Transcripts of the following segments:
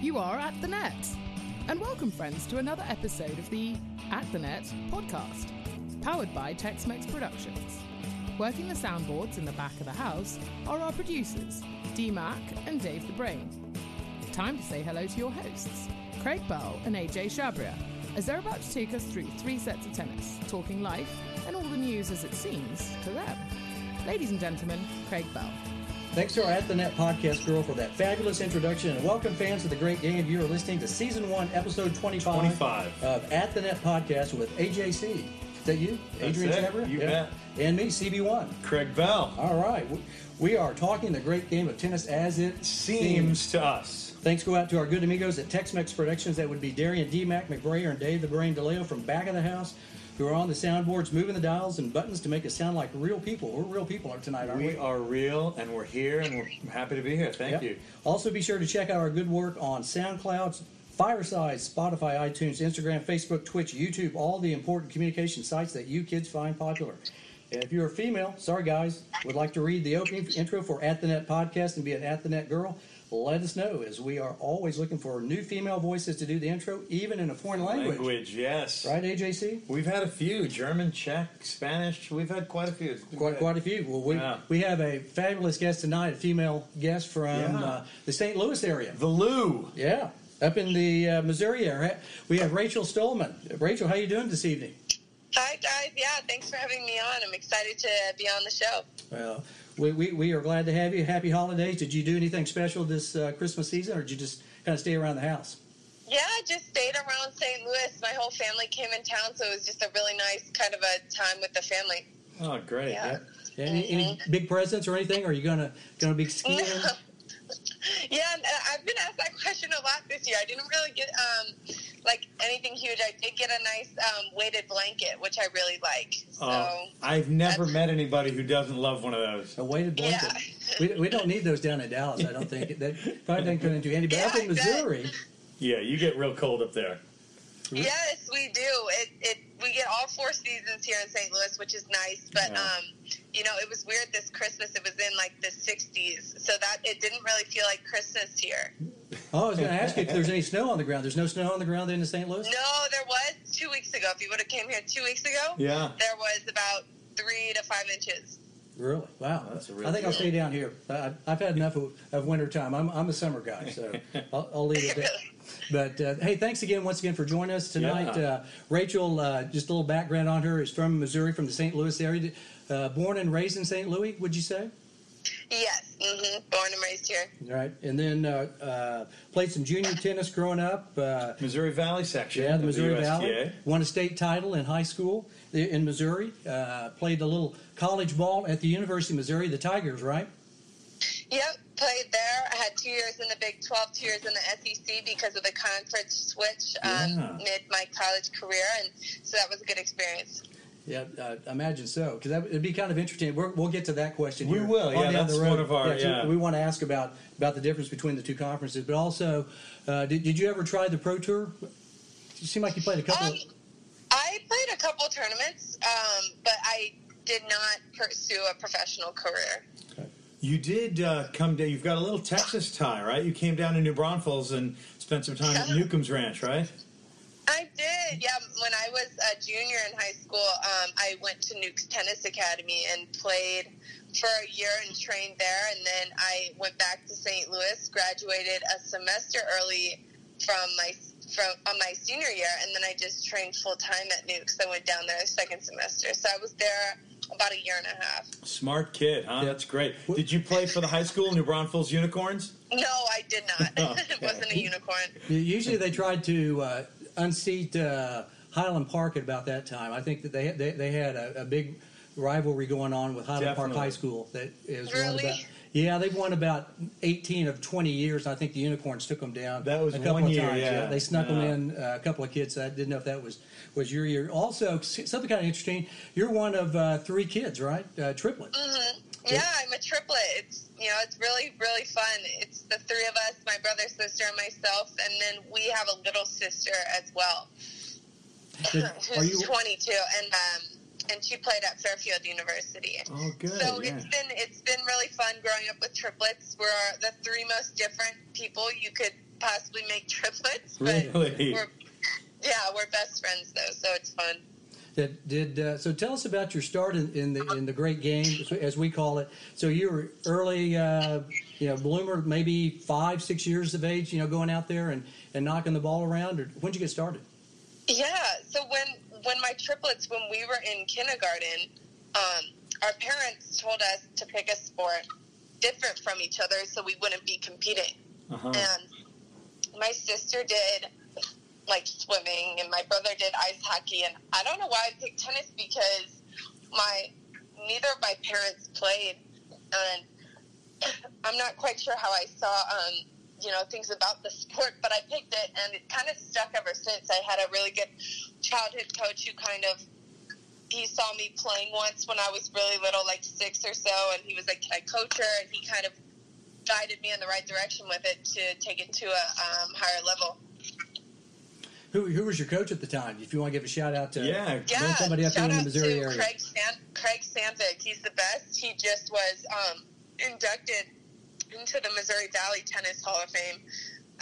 You are at the net. And welcome, friends, to another episode of the At the Net podcast, powered by Tex Mex Productions. Working the soundboards in the back of the house are our producers, D Mac and Dave the Brain. Time to say hello to your hosts, Craig Bell and AJ Shabria, as they're about to take us through three sets of tennis, talking life and all the news as it seems to them. Ladies and gentlemen, Craig Bell. Thanks to our At the Net podcast girl for that fabulous introduction, and welcome fans to the great game. You are listening to season one, episode 25, 25. of At the Net podcast with AJC. Is that you? That's Adrian. Chabra? You bet. And me, CB1. Craig Bell. All right. We- are talking the great game of tennis as it Seems to us. Thanks go out to our good amigos at Tex-Mex Productions. That would be Darian D. Mac McBrayer and Dave the Brain DeLeo from back of the house, who are on the soundboards, moving the dials and buttons to make us sound like real people. We're real people tonight, aren't we? We are real and we're here and we're happy to be here. Thank Yep. you. Also, be sure to check out our good work on SoundCloud, Fireside, Spotify, iTunes, Instagram, Facebook, Twitch, YouTube, all the important communication sites that you kids find popular. And if you're a female, sorry guys, would like to read the opening intro for At the Net podcast and be an At the Net girl, let us know as we are always looking for new female voices to do the intro, even in a foreign language. Language, yes. Right, AJC? We've had a few German, Czech, Spanish. We've had quite a few. Quite, quite a few. Well, we, Yeah. we have a fabulous guest tonight, a female guest from Yeah. uh, the St. Louis area. The Lou. Yeah, up in the uh, Missouri area, we have Rachel Stuhlmann. Rachel, how you doing this evening? Hi guys, yeah, thanks for having me on. I'm excited to be on the show. Well, we, we, we are glad to have you. Happy holidays. Did you do anything special this uh, Christmas season, or did you just kind of stay around the house? Yeah, I just stayed around St. Louis. My whole family came in town, so it was just a really nice kind of a time with the family. Oh, great. Yeah. Yeah, Any, any big presents or anything? Or are you gonna gonna be skiing? Yeah, and, uh, I've been asked that question a lot this year. I didn't really get um, like anything huge. I did get a nice um, weighted blanket, which I really like. So Oh, I've never met anybody who doesn't love one of those. A weighted blanket. Yeah. We, we don't need those down in Dallas. I don't think that probably doesn't come into handy. But up in Missouri, Yeah, you get real cold up there. Yes, we do. It, it we get all four seasons here in St. Louis, which is nice. But Yeah. um, you know, it was weird this Christmas. It was in like the 60s, so that it didn't really feel like Christmas here. oh, I was going to ask you if there's any snow on the ground. There's no snow on the ground in the St. Louis. No, there was two weeks ago. If you would have came here two weeks ago, Yeah. there was about three to five inches. Really? Wow. That's a real I think I'll stay down here. I, I've had enough of, of winter time. I'm, I'm a summer guy, so I'll, I'll leave it there. But uh, hey, thanks again once again for joining us tonight. Yeah. Uh, Rachel, uh, just a little background on her, is from Missouri, from the St. Louis area. Uh, born and raised in St. Louis, would you say? Yes, mm-hmm. born and raised here. Right. And then uh, uh, played some junior tennis growing up. Uh, Missouri Valley section. yeah, the Missouri USTA. Valley. Won a state title in high school in Missouri. Uh, played a little college ball at the University of Missouri, the Tigers, right? Yep, played there. I had two years in the Big 12, two years in the SEC because of the conference switch um, Yeah. mid my college career, and so that was a good experience. Yeah, uh, imagine so. Because it'd be kind of interesting. We're, we'll get to that question. We here will, on yeah, down that's the road. one of our- so yeah. we want to ask about about the difference between the two conferences, but also, uh, did, did you ever try the pro tour? You seem like you played a couple. Um, I played a couple tournaments, um, but I did not pursue a professional career. You did uh, come down. You've got a little Texas tie, right? You came down to New Braunfels and spent some time at Newcombe's Ranch, right? I did, yeah. When I was a junior in high school, um, I went to Nuke's Tennis Academy and played for a year and trained there. And then I went back to St. Louis, graduated a semester early from my from on my senior year, and then I just trained full time at Nuke's. I went down there second semester, so I was there about a year and a half. Smart kid, huh? Yeah. That's great. Did you play for the high school New Braunfels Unicorns? No, I did not. It wasn't a unicorn. Usually they tried to uh, unseat uh, Highland Park at about that time. I think that they they, they had a, a big rivalry going on with Highland Park High School that is run Really? about. Yeah, they've won about 18 of 20 years. I think the Unicorns took them down. That was a couple one of year, times. yeah. they snuck them in uh, a couple of kids. I didn't know if that was was your year. Also, something kind of interesting. You're one of uh, three kids, right? Uh, triplets. hmm Yeah, I'm a triplet. It's you know, it's really really fun. It's the three of us, my brother, sister, and myself, and then we have a little sister as well, who's you 22. And um, and she played at Fairfield University. Oh, good. So yeah. it's been it's been really fun growing up with triplets. We're the three most different people you could possibly make triplets, but Really? we're yeah we're best friends though, so it's fun. Did, did uh, so? Tell us about your start in, in the in the great game, as we call it. So you were early, uh, you know, bloomer, maybe five, six years of age. You know, going out there and, and knocking the ball around. Or when did you get started? Yeah. So when when my triplets, when we were in kindergarten, um, our parents told us to pick a sport different from each other so we wouldn't be competing. Uh-huh. And my sister did like swimming, and my brother did ice hockey. And I don't know why I picked tennis because my neither of my parents played, and I'm not quite sure how I saw um, you know things about the sport, but I picked it, and it kind of stuck ever since. I had a really good childhood coach who kind of he saw me playing once when I was really little, like six or so, and he was like, "Can I coach her?" And he kind of guided me in the right direction with it to take it to a um, higher level. Who, who was your coach at the time? If you want to give a shout out to Yeah. Yeah, somebody up shout in the out Missouri to area. Craig San- Craig Sandvik. He's the best. He just was um, inducted into the Missouri Valley Tennis Hall of Fame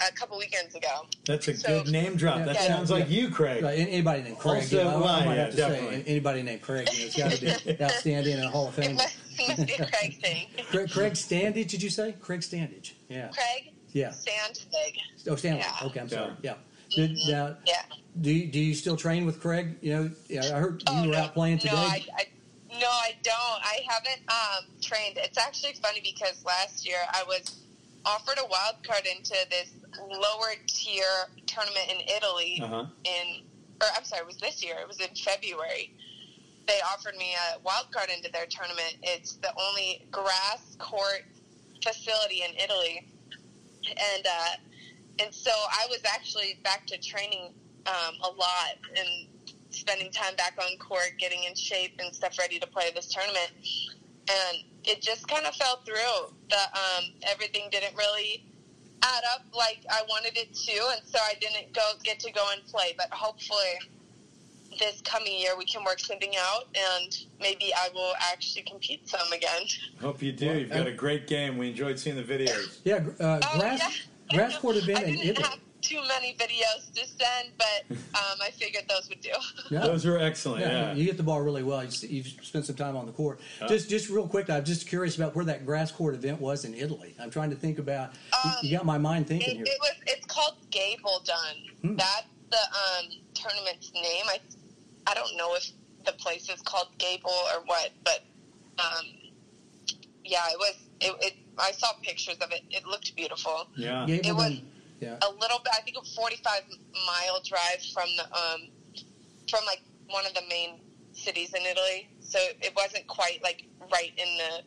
a couple weekends ago. That's a So- good name drop. That Yeah. sounds like you, Craig. Right, anybody named Craig. Also, you know, I, I might yeah, have to definitely. say anybody named Craig. You know, it's got to be outstanding and a Hall of It Fame. must, it must be Craig thing. Craig, Craig Standage, did you say? Craig Standage. Yeah. Craig Yeah. Sandvig. Oh, Stanley. Yeah. Okay, I'm sorry. Yeah. Yeah. Did, now, Yeah. do you, do you still train with Craig? You know, yeah, I heard Oh, you were no, out playing today. No, I, I, no, I don't. I haven't um, trained. It's actually funny because last year I was offered a wild card into this lower tier tournament in Italy. Uh-huh. In, or I'm sorry, it was this year. It was in February. They offered me a wild card into their tournament. It's the only grass court facility in Italy, and uh, and so I was actually back to training um, a lot and spending time back on court, getting in shape and stuff, ready to play this tournament. And it just kind of fell through. The um, everything didn't really add up like I wanted it to, and so I didn't go get to go and play. But hopefully, this coming year we can work something out, and maybe I will actually compete some again. Hope you do. You've got a great game. We enjoyed seeing the videos. yeah, gr- uh, Oh, grass yeah. Grass court event I in didn't Italy. have too many videos to send, but um, I figured those would do. No. Those were excellent. Yeah, Yeah. you get the ball really well. You s- You've spent some time on the court. Uh. Just, just real quick, I'm just curious about where that grass court event was in Italy. I'm trying to think about. you- you got my mind thinking It, here. it was. It's called Gable Done. Hmm. That's the um, tournament's name. I I don't know if the place is called Gable or what, but um, yeah, it was. It, it. I saw pictures of it. It looked beautiful. Yeah. Gable it was- yeah. A little bit. I think a forty-five mile drive from the um, from like one of the main cities in Italy. So it wasn't quite like right in the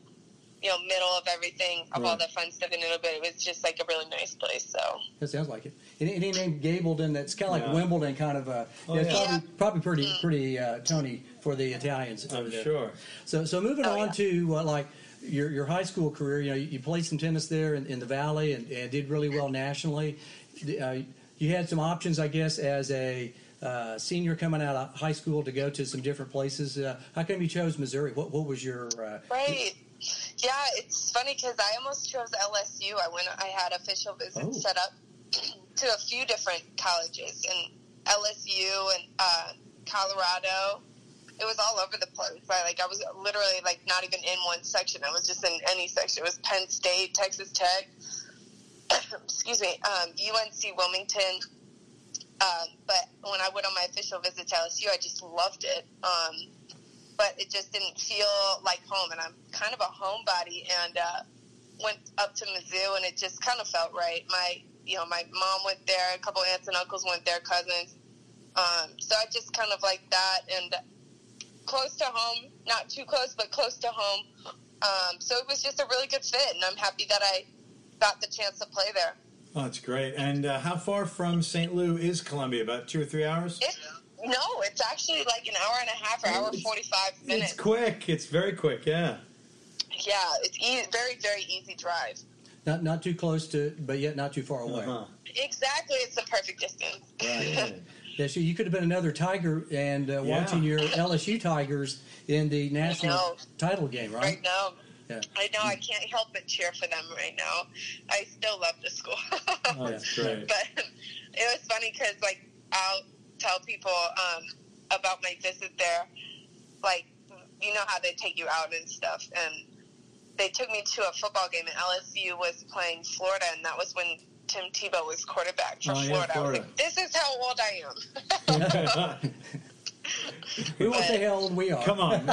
you know middle of everything of all the fun stuff in Italy, but it was just like a really nice place. So. That sounds like it. Any, any name Gabledon that's kind of like Yeah. Wimbledon, kind of. Uh, Oh, yeah, it's yeah. probably, probably pretty, pretty uh, Tony for the Italians over I'm there. sure. So, so moving Oh, on yeah. to uh, like your your high school career. You know, you, you played some tennis there in, in the Valley and, and did really well nationally. Uh, you had some options, I guess, as a uh, senior coming out of high school to go to some different places. Uh, how come you chose Missouri? What what was your uh, Right. Yeah, it's funny because I almost chose LSU. I went. I had official visits Oh. set up to a few different colleges, and LSU and uh, Colorado. It was all over the place. I like I was literally like not even in one section. I was just in any section. It was Penn State, Texas Tech. excuse me, um, UNC Wilmington. Um, but when I went on my official visit to LSU, I just loved it. Um, but it just didn't feel like home. And I'm kind of a homebody, and uh, went up to Mizzou, and it just kind of felt right. My, you know, my mom went there, a couple aunts and uncles went there, cousins. Um, so I just kind of like that, and close to home, not too close, but close to home. Um, so it was just a really good fit, and I'm happy that I got the chance to play there. Oh, that's great. And uh, how far from St. Louis is Columbia? About two or three hours? It, no, it's actually like an hour and a half or hour It's- forty five minutes. It's quick. It's very quick. Yeah. Yeah, it's e- very very easy drive. not not too close to, but yet not too far away? Uh-huh. Exactly, it's the perfect distance. Right. Yeah, so you could have been another Tiger and uh, Yeah. watching your LSU Tigers in the national title game, right? Right now, Yeah. I know I can't help but cheer for them right now. I still love the school. Oh, that's great. but it was funny because like I'll tell people um, about my visit there, like you know how they take you out and stuff, and they took me to a football game, and LSU was playing Florida, and that was when Tim Tebow was quarterback for Oh, yeah, Florida. I was like, this is how old I am. We won't But- say how old we are. Come on,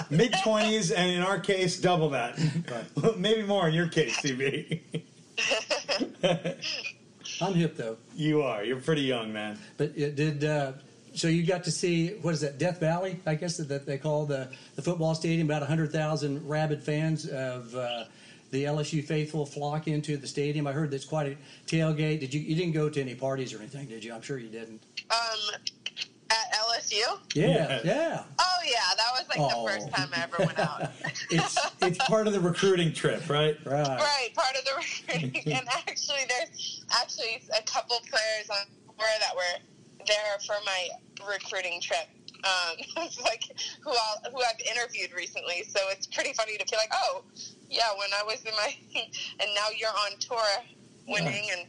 mid twenties, and in our case, double that. Maybe more in your case, CB. I'm hip though. you are. You're pretty young, man. But it did. Uh, so you got to see what is that? Death Valley, I guess that they call the the football stadium. About hundred thousand rabid fans of uh, the LSU faithful flock into the stadium. I heard that's quite a tailgate. Did you? You didn't go to any parties or anything, did you? I'm sure you didn't. um, at LSU. Yeah, Yes. yeah. Oh yeah, that was like Oh. the first time I ever went out. It's it's part of the recruiting trip, right? Right. Right, part of the recruiting. and actually, there's actually a couple players on tour that were there for my recruiting trip. Um, like who I'll, who I've interviewed recently, so it's pretty funny to be like, oh, yeah, when I was in my, and now you're on tour, winning, and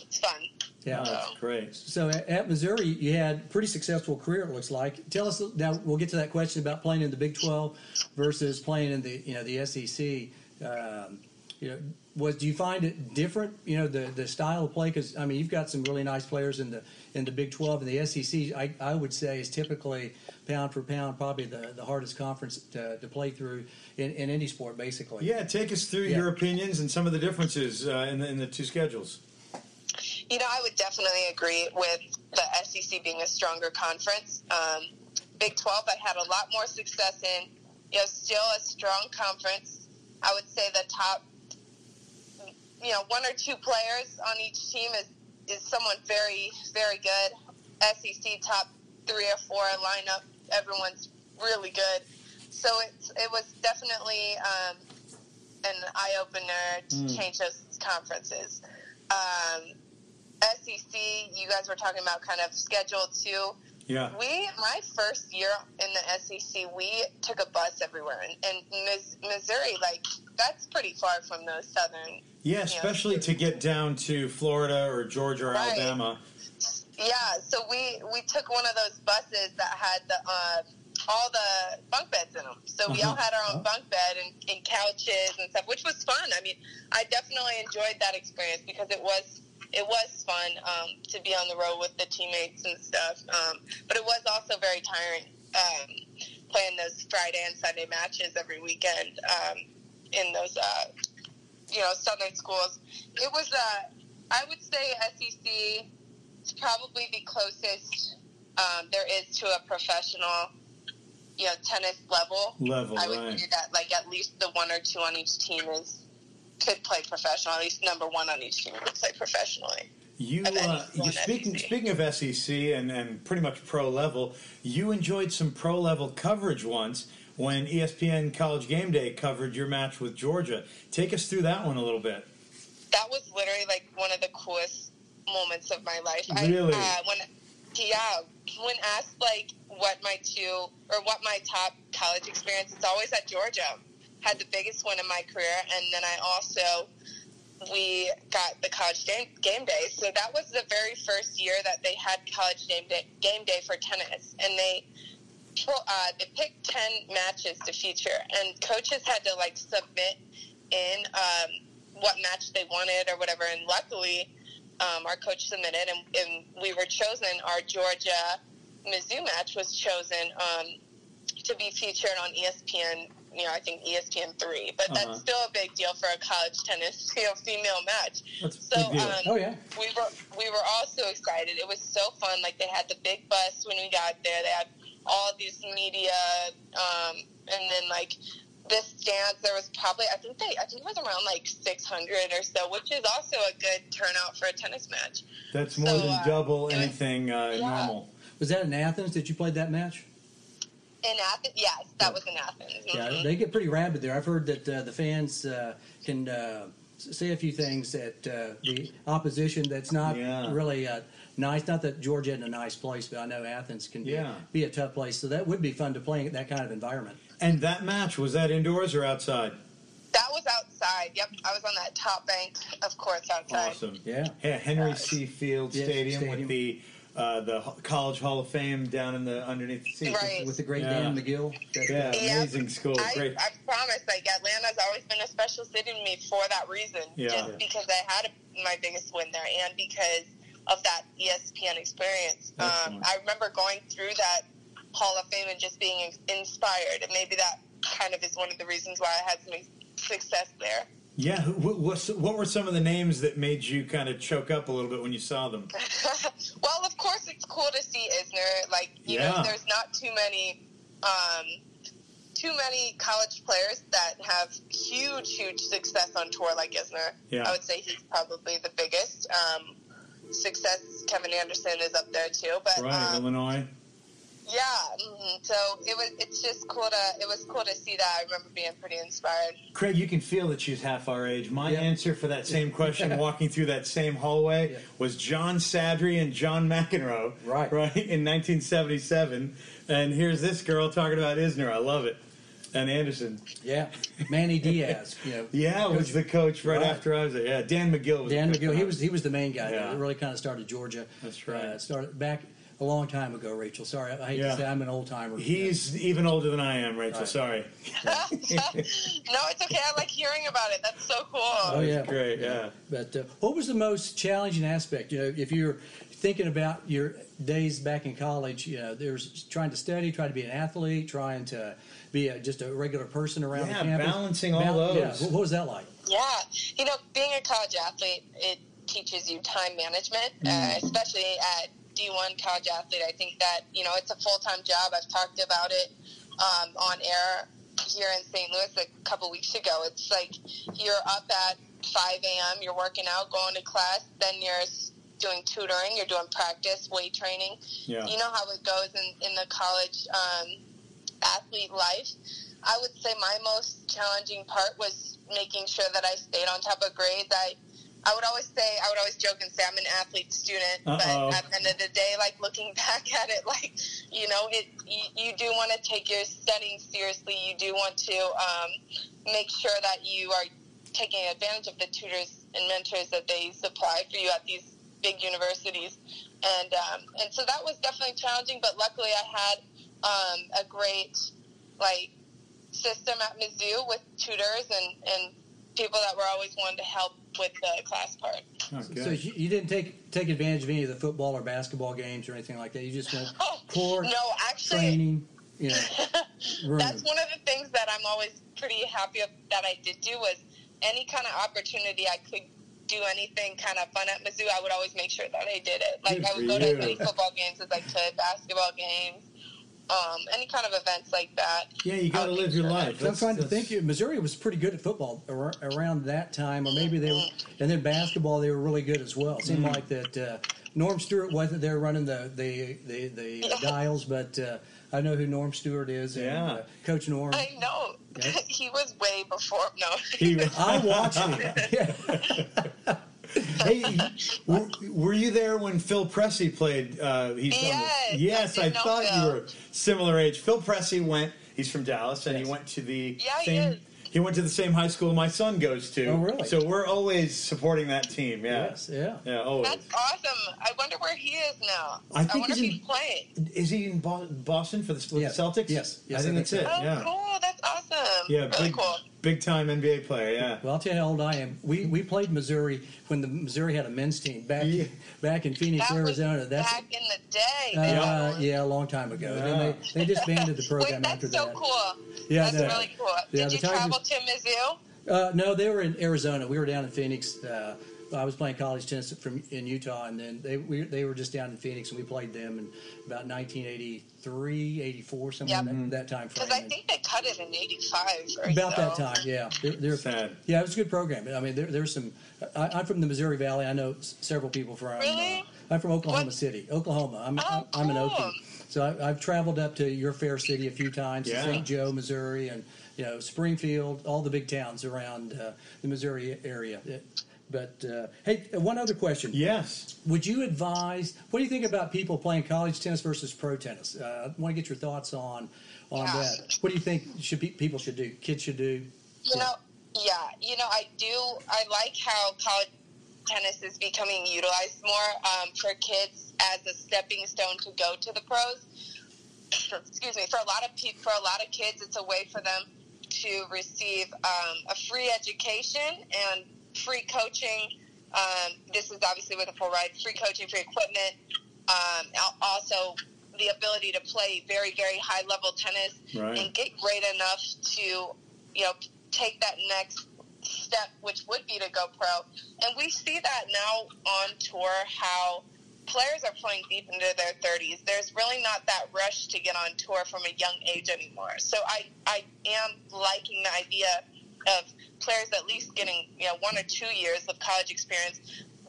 it's fun. Yeah. Oh, that's great. So at, at Missouri, you had a pretty successful career. It looks like. Tell us now. We'll get to that question about playing in the Big Twelve versus playing in the you know the SEC. Um, you know, was do you find it different? You know, the the style of play because I mean you've got some really nice players in the in the Big Twelve and the SEC. I, I would say is typically pound for pound probably the, the hardest conference to, to play through in, in any sport basically. Yeah, take us through Yeah. your opinions and some of the differences uh, in, the, in the two schedules. You know, I would definitely agree with the SEC being a stronger conference. Um, Big 12, I had a lot more success in. You know, still a strong conference. I would say the top, you know, one or two players on each team is, is someone very, very good. SEC top three or four lineup, everyone's really good. So it's, it was definitely um, an eye opener to Mm. change those conferences. Um, SEC, you guys were talking about kind of schedule too. Yeah. We, my first year in the SEC, we took a bus everywhere, and, and Mis- Missouri, like that's pretty far from those southern. Yeah, especially to get down to Florida or Georgia or Right. Alabama. Yeah, so we we took one of those buses that had the uh, all the bunk beds in them. So we all Uh-huh. had our own bunk bed and, and couches and stuff, which was fun. I mean, I definitely enjoyed that experience because it was it was fun um, to be on the road with the teammates and stuff. Um, but it was also very tiring um, playing those Friday and Sunday matches every weekend um, in those uh, you know southern schools. It was a, I would say SEC is probably the closest um, there is to a professional, you know, tennis level. Level, I would right. say that like at least the one or two on each team is could play professional. At least number one on each team could play professionally. You, uh, you speaking SEC. speaking of SEC and, and pretty much pro level, you enjoyed some pro level coverage once when ESPN College Game Day covered your match with Georgia. Take us through that one a little bit. That was literally like one of the coolest moments of my life. Really? I, uh, when yeah, when asked like what my two or what my top college experience, it's always at Georgia. Had the biggest one in my career, and then I also we got the college game, game day. So that was the very first year that they had college game day, game day for tennis, and they uh, they picked ten matches to feature, and coaches had to like submit in um, what match they wanted or whatever. And luckily, um, our coach submitted, and, and we were chosen. Our Georgia Mizzou match was chosen um, to be featured on ESPN. You know, I think ESPN three, but Uh-huh. that's still a big deal for a college tennis you know, female match. That's So um, Oh yeah. we were we were all so excited. It was so fun. Like they had the big bus when we got there. They had all these media, um, and then like this dance, There was probably I think they I think it was around like six hundred or so, which is also a good turnout for a tennis match. That's more So, than uh, double it was- anything uh, yeah. normal. Was that in Athens Did you play that match? In Athens, yes, that was in Athens. Yeah, Mhm. they get pretty rabid there. I've heard that uh, the fans uh, can uh, say a few things that uh, the opposition that's not Yeah. really uh, nice. Not that Georgia isn't a nice place, but I know Athens can be, Yeah. be a tough place. So that would be fun to play in that kind of environment. And that match was that indoors or outside? That was outside. Yep, I was on that top bank of course outside. Awesome. Yeah. Yeah, Henry C. Feild Yes, Stadium, stadium. with the uh, the College Hall of Fame down in the underneath the seats. Right. With the great Yeah. Dan Magill. That- Yeah, Yeah. amazing school. I, Great. I promise, like Atlanta's always been a special city to me for that reason. Yeah. Just because I had my biggest win there, and because of that ESPN experience. Um, I remember going through that Hall of Fame and just being inspired, and maybe that kind of is one of the reasons why I had some success there. Yeah, who- what, what were some of the names that made you kind of choke up a little bit when you saw them? well, of course, it's cool to see Isner. Like, you Yeah. know, there's not too many, um, too many college players that have huge, huge success on tour like Isner. Yeah. I would say he's probably the biggest. Um, success, Kevin Anderson is up there too. But Right, um, Illinois. yeah, mhm. so it was. It's just cool to. It was cool to see that. I remember being pretty inspired. Craig, you can feel that she's half our age. My Yeah. answer for that same question, walking through that same hallway, Yeah. was John Sadri and John McEnroe. Right. Right in 1977. And here's this girl talking about Isner. I love it. And Anderson. Yeah. Manny Diaz. You know. Yeah, was the coach right, Right. after I was there. Yeah, Dan Magill was. Dan the coach. Magill. He was he was the main guy. Yeah. That really kind of started Georgia. That's right. Uh, started back a long time ago. Rachel. Sorry, I hate Yeah. to say I'm an old timer. He's even older than I am, Rachel. Right. Sorry. no, it's okay. I like hearing about it. That's so cool. Oh, yeah. Great, yeah. But uh, what was the most challenging aspect? You know, if you're thinking about your days back in college, you know, there's trying to study, trying to be an athlete, trying to be a, just a regular person around Yeah, the campus. balancing all Yeah. those. What, what was that like? Yeah, you know, being a college athlete, it teaches you time management, uh, Mm. especially at D1 college athlete. I think that, you know, it's a full time job. I've talked about it um, on air here in St. Louis a couple weeks ago. It's like you're up at 5 a.m., you're working out, going to class, then you're doing tutoring, you're doing practice, weight training. Yeah. You know how it goes in, in the college um, athlete life. I would say my most challenging part was making sure that I stayed on top of grades. I I would always say I would always joke and say I'm an athlete student, Uh-oh. but at the end of the day, like looking back at it, like you know, it you, you do want to take your studying seriously. You do want to um, make sure that you are taking advantage of the tutors and mentors that they supply for you at these big universities, and um, and so that was definitely challenging. But luckily, I had um, a great like system at Mizzou with tutors and, and people that were always wanting to help with the class part. Good. So you, you didn't take take advantage of any of the football or basketball games or anything like that. You just went Oh, court no, actually, training. You know, that's one of the things that I'm always pretty happy of, that I did do was any kind of opportunity I could do anything kind of fun at Mizzou, I would always make sure that I did it. Like Good I would go to as many football games as I could, basketball games, um, any kind of events like that. yeah, you got to live your sure life. So I'm trying to That's- think. Missouri was pretty good at football ar- around that time, or maybe they were, and then basketball they were really good as well. It seemed Mm. like that. Uh, Norm Stewart wasn't there running the the the, the uh, dials, but uh, I know who Norm Stewart is. And, Yeah. uh, Coach Norm. I know. Yeah. he was way before. No. He- I watched him. Yeah. Hey, were, were you there when Phil Pressey played? Uh, he's on the- Yes, yes. I I, did know thought you were similar age. Phil Pressey went. He's from Dallas, and Yes. he went to the Yeah, he same. is. he went to the same high school my son goes to. Oh, really? So we're always supporting that team. Yeah. Yes. Yeah. Yeah. Always. That's awesome. I wonder where he is now. I think wonder he's if in- he's playing. Is he in Boston for the with Yes. the Celtics? Yes. Yes, I think I that's think it. so. Oh, yeah. cool. That's awesome. Yeah. Really Big, cool. Big time NBA player. Yeah. Well, I'll tell you how old I am. We we played Missouri when the Missouri had a men's team back Yeah. back in Phoenix, That Arizona. was That's back in the day. uh, man. yeah, a long time ago. Yeah. they, they disbanded the Wait, program that's after so that. cool. Yeah, that's no. really cool. Yeah, Did you Tigers- travel to Mizzou? Uh, no, they were in Arizona. We were down in Phoenix. Uh, I was playing college tennis from in Utah, and then they we, they were just down in Phoenix, and we played them in about 1983, 84, something Yep. in that, that time frame. Because I think they cut it in '85 or about so. that time, yeah. They're, they're, Sad. Yeah, it was a good program. I mean, there, there's some. I, I'm from the Missouri Valley. I know several people from. Really? Uh, I'm from Oklahoma What? City, Oklahoma. I'm Oh, I'm, I'm an cool. Okie. So I, I've traveled up to your fair city a few times, Yeah. St. Joe, Missouri, and you know Springfield, all the big towns around uh, the Missouri area. It- But uh, hey, one other question. Yes. Would you advise? What do you think about people playing college tennis versus pro tennis? Uh, I want to get your thoughts on on Yeah. that. What do you think should be, people should do? Kids should do? You know, yeah, you know, I do. I like how college tennis is becoming utilized more um, for kids as a stepping stone to go to the pros. Excuse me. For a lot of people, for a lot of kids, it's a way for them to receive um, a free education and free coaching. Um, this is obviously with a full ride, free coaching, free equipment. Um, also, the ability to play very, very high level tennis Right. and get great enough to, you know, take that next step, which would be to go pro. And we see that now on tour how players are playing deep into their 30s. There's really not that rush to get on tour from a young age anymore. So I, I am liking the idea of players at least getting, you know, one or two years of college experience,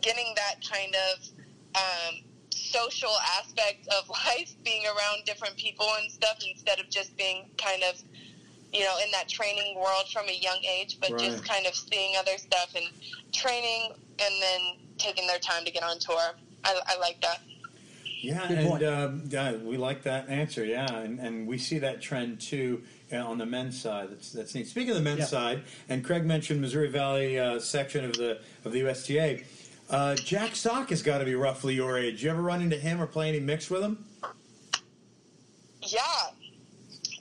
getting that kind of um, social aspect of life, being around different people and stuff, instead of just being kind of, you know, in that training world from a young age, but just kind of seeing other stuff and training and then taking their time to get on tour. I, I like that. Yeah, Good and point. um, yeah, we like that answer. Yeah, and, and we see that trend too uh, on the men's side. That's that's neat. Speaking of the men's Yeah. side, and Craig mentioned Missouri Valley uh, section of the of the USTA. Uh, Jack Sock has got to be roughly your age. You ever run into him or play any mix with him? Yeah.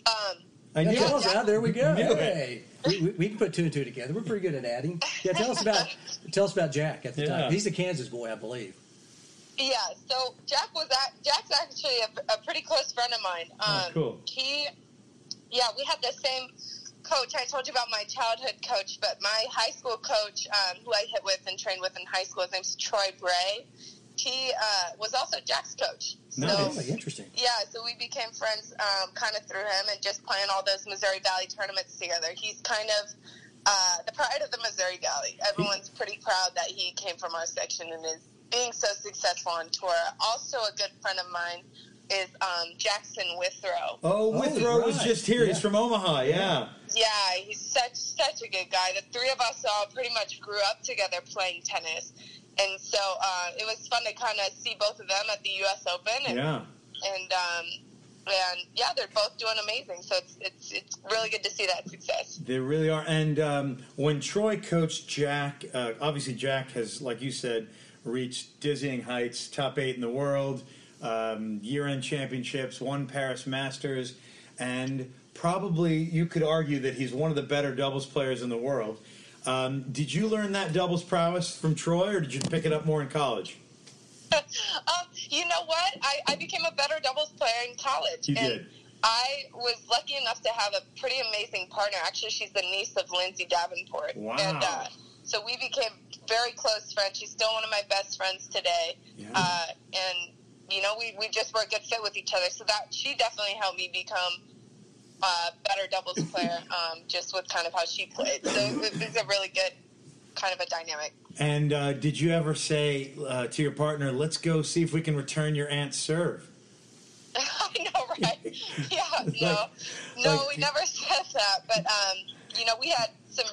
Um, I Yeah, knew tell it. us that. There we go. Knew it. Hey, we, we, we can put two and two together. We're pretty good at adding. Yeah, tell us about tell us about Jack at the Yeah. time. He's a Kansas boy, I believe. Yeah, so Jack was at, Jack's actually a, a pretty close friend of mine. Um, Oh, cool. He, yeah, we had the same coach. I told you about my childhood coach, but my high school coach, um, who I hit with and trained with in high school, his name's Troy Bray. He uh, was also Jack's coach. So, Really interesting. yeah, so we became friends um, kind of through him and just playing all those Missouri Valley tournaments together. He's kind of uh, the pride of the Missouri Valley. Everyone's pretty proud that he came from our section and is being so successful on tour. Also, a good friend of mine is um, Jackson Withrow. Oh, Oh, Withrow was just here. He's from Omaha. Yeah. Yeah, he's such such a good guy. The three of us all pretty much grew up together playing tennis, and so uh, it was fun to kind of see both of them at the U.S. Open. And, Yeah. and um, and yeah, they're both doing amazing. So it's it's it's really good to see that success. They really are. And um, when Troy coached Jack, uh, obviously Jack has, like you said, reached dizzying heights, top eight in the world, um, year-end championships, won Paris Masters, and probably you could argue that he's one of the better doubles players in the world. Um, did you learn that doubles prowess from Troy, or did you pick it up more in college? um, you know what? I, I became a better doubles player in college. You and did. I was lucky enough to have a pretty amazing partner. Actually, she's the niece of Lindsay Davenport. Wow. And uh, so we became very close friends. She's still one of my best friends today. Yeah. Uh, and, you know, we, we just were a good fit with each other. So that she definitely helped me become a better doubles player um, just with kind of how she played. So it, it's a really good kind of a dynamic. And uh, did you ever say uh, to your partner, "Let's go see if we can return your aunt's serve"? I know, right? Yeah, no, Like- no, like- we never said that. But um, you know, we had some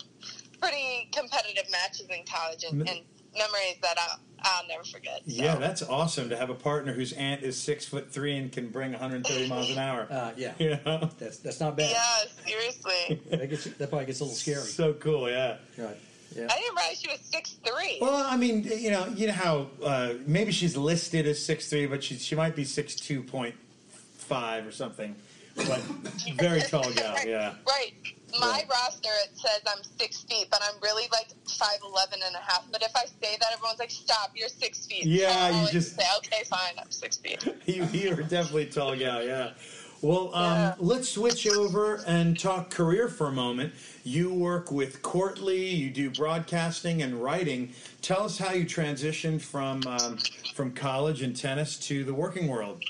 pretty competitive matches in college, and, and memories that I'll, I'll never forget. So. Yeah, that's awesome to have a partner whose aunt is six foot three and can bring 130 miles an hour. Uh, yeah, You know, that's that's not bad. Yeah, seriously. That, gets, that probably gets a little scary. so cool. Yeah. Right. Yeah. I didn't realize she was six three. Well, I mean, you know, you know how uh, maybe she's listed as six three, but she she might be six two point five or something. But very tall guy. Yeah. Right. My Yeah. roster it says I'm six feet, but I'm really like five eleven and a half. But if I say that, everyone's like, "Stop! You're six feet." Yeah, you just- say, "Okay, fine, I'm six feet." You, you're definitely tall gal, yeah. Well, um, Yeah. let's switch over and talk career for a moment. You work with Courtly, you do broadcasting and writing. Tell us how you transitioned from um, from college and tennis to the working world.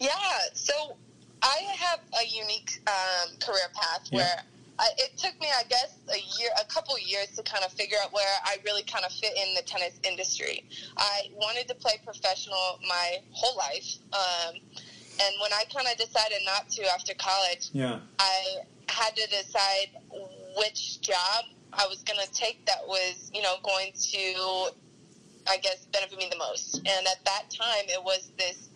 Yeah, so I have a unique um, career path Yeah. where I, it took me, I guess, a year, a couple years to kind of figure out where I really kind of fit in the tennis industry. I wanted to play professional my whole life, um, and when I kind of decided not to after college, Yeah. I had to decide which job I was going to take that was, you know, going to, I guess, benefit me the most. And at that time, it was this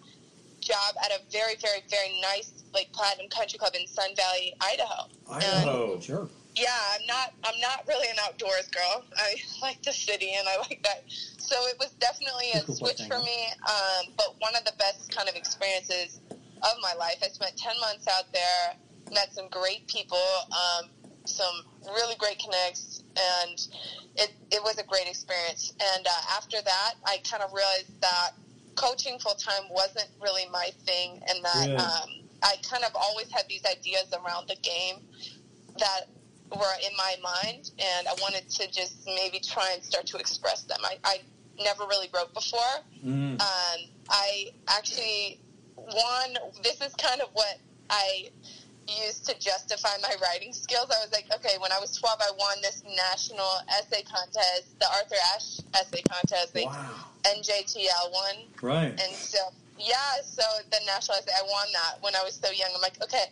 job at a very, very, very nice, like platinum country club in Sun Valley, Idaho. Idaho. Sure. Yeah, I'm not. I'm not really an outdoors girl. I like the city, and I like that. So it was definitely a Cool switch for me. Um, but one of the best kind of experiences of my life. I spent ten months out there, met some great people, um, some really great connects, and it it was a great experience. And uh, after that, I kind of realized that coaching full time wasn't really my thing, and that Really? um, I kind of always had these ideas around the game that were in my mind, and I wanted to just maybe try and start to express them. I, I never really wrote before. Mm. Um, I actually won. This is kind of what I used to justify my writing skills. I was like, okay, when I was 12, I won this national essay contest, the Arthur Ashe essay contest, Wow. NJTL one. Right. And so, yeah, so the national essay, I won that when I was so young. I'm like, okay,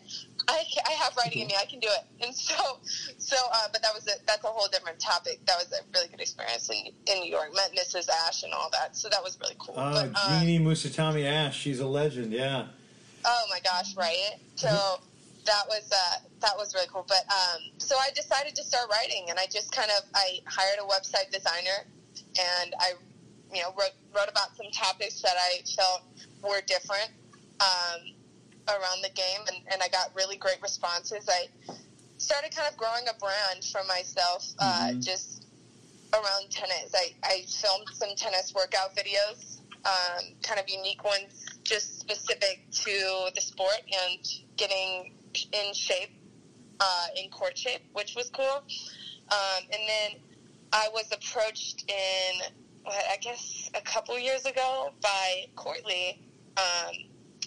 I, I have writing in me, I can do it. And so, so, uh, but that was a, that's a whole different topic. That was a really good experience in, in New York. Met Mrs. Ashe and all that. So that was really cool. Uh, but, um, Jeannie Musatami Ash, she's a legend, yeah. Oh my gosh, right? So that was uh, that was really cool. But um, so I decided to start writing, and I just kind of I hired a website designer, and I, you know, wrote wrote about some topics that I felt were different um, around the game, and, and I got really great responses. I started kind of growing a brand for myself, uh, Mhm. just around tennis. I, I filmed some tennis workout videos, um, kind of unique ones, just specific to the sport and getting in shape, uh, in court shape, which was cool. Um, and then I was approached in, I guess, a couple years ago by Courtly, um,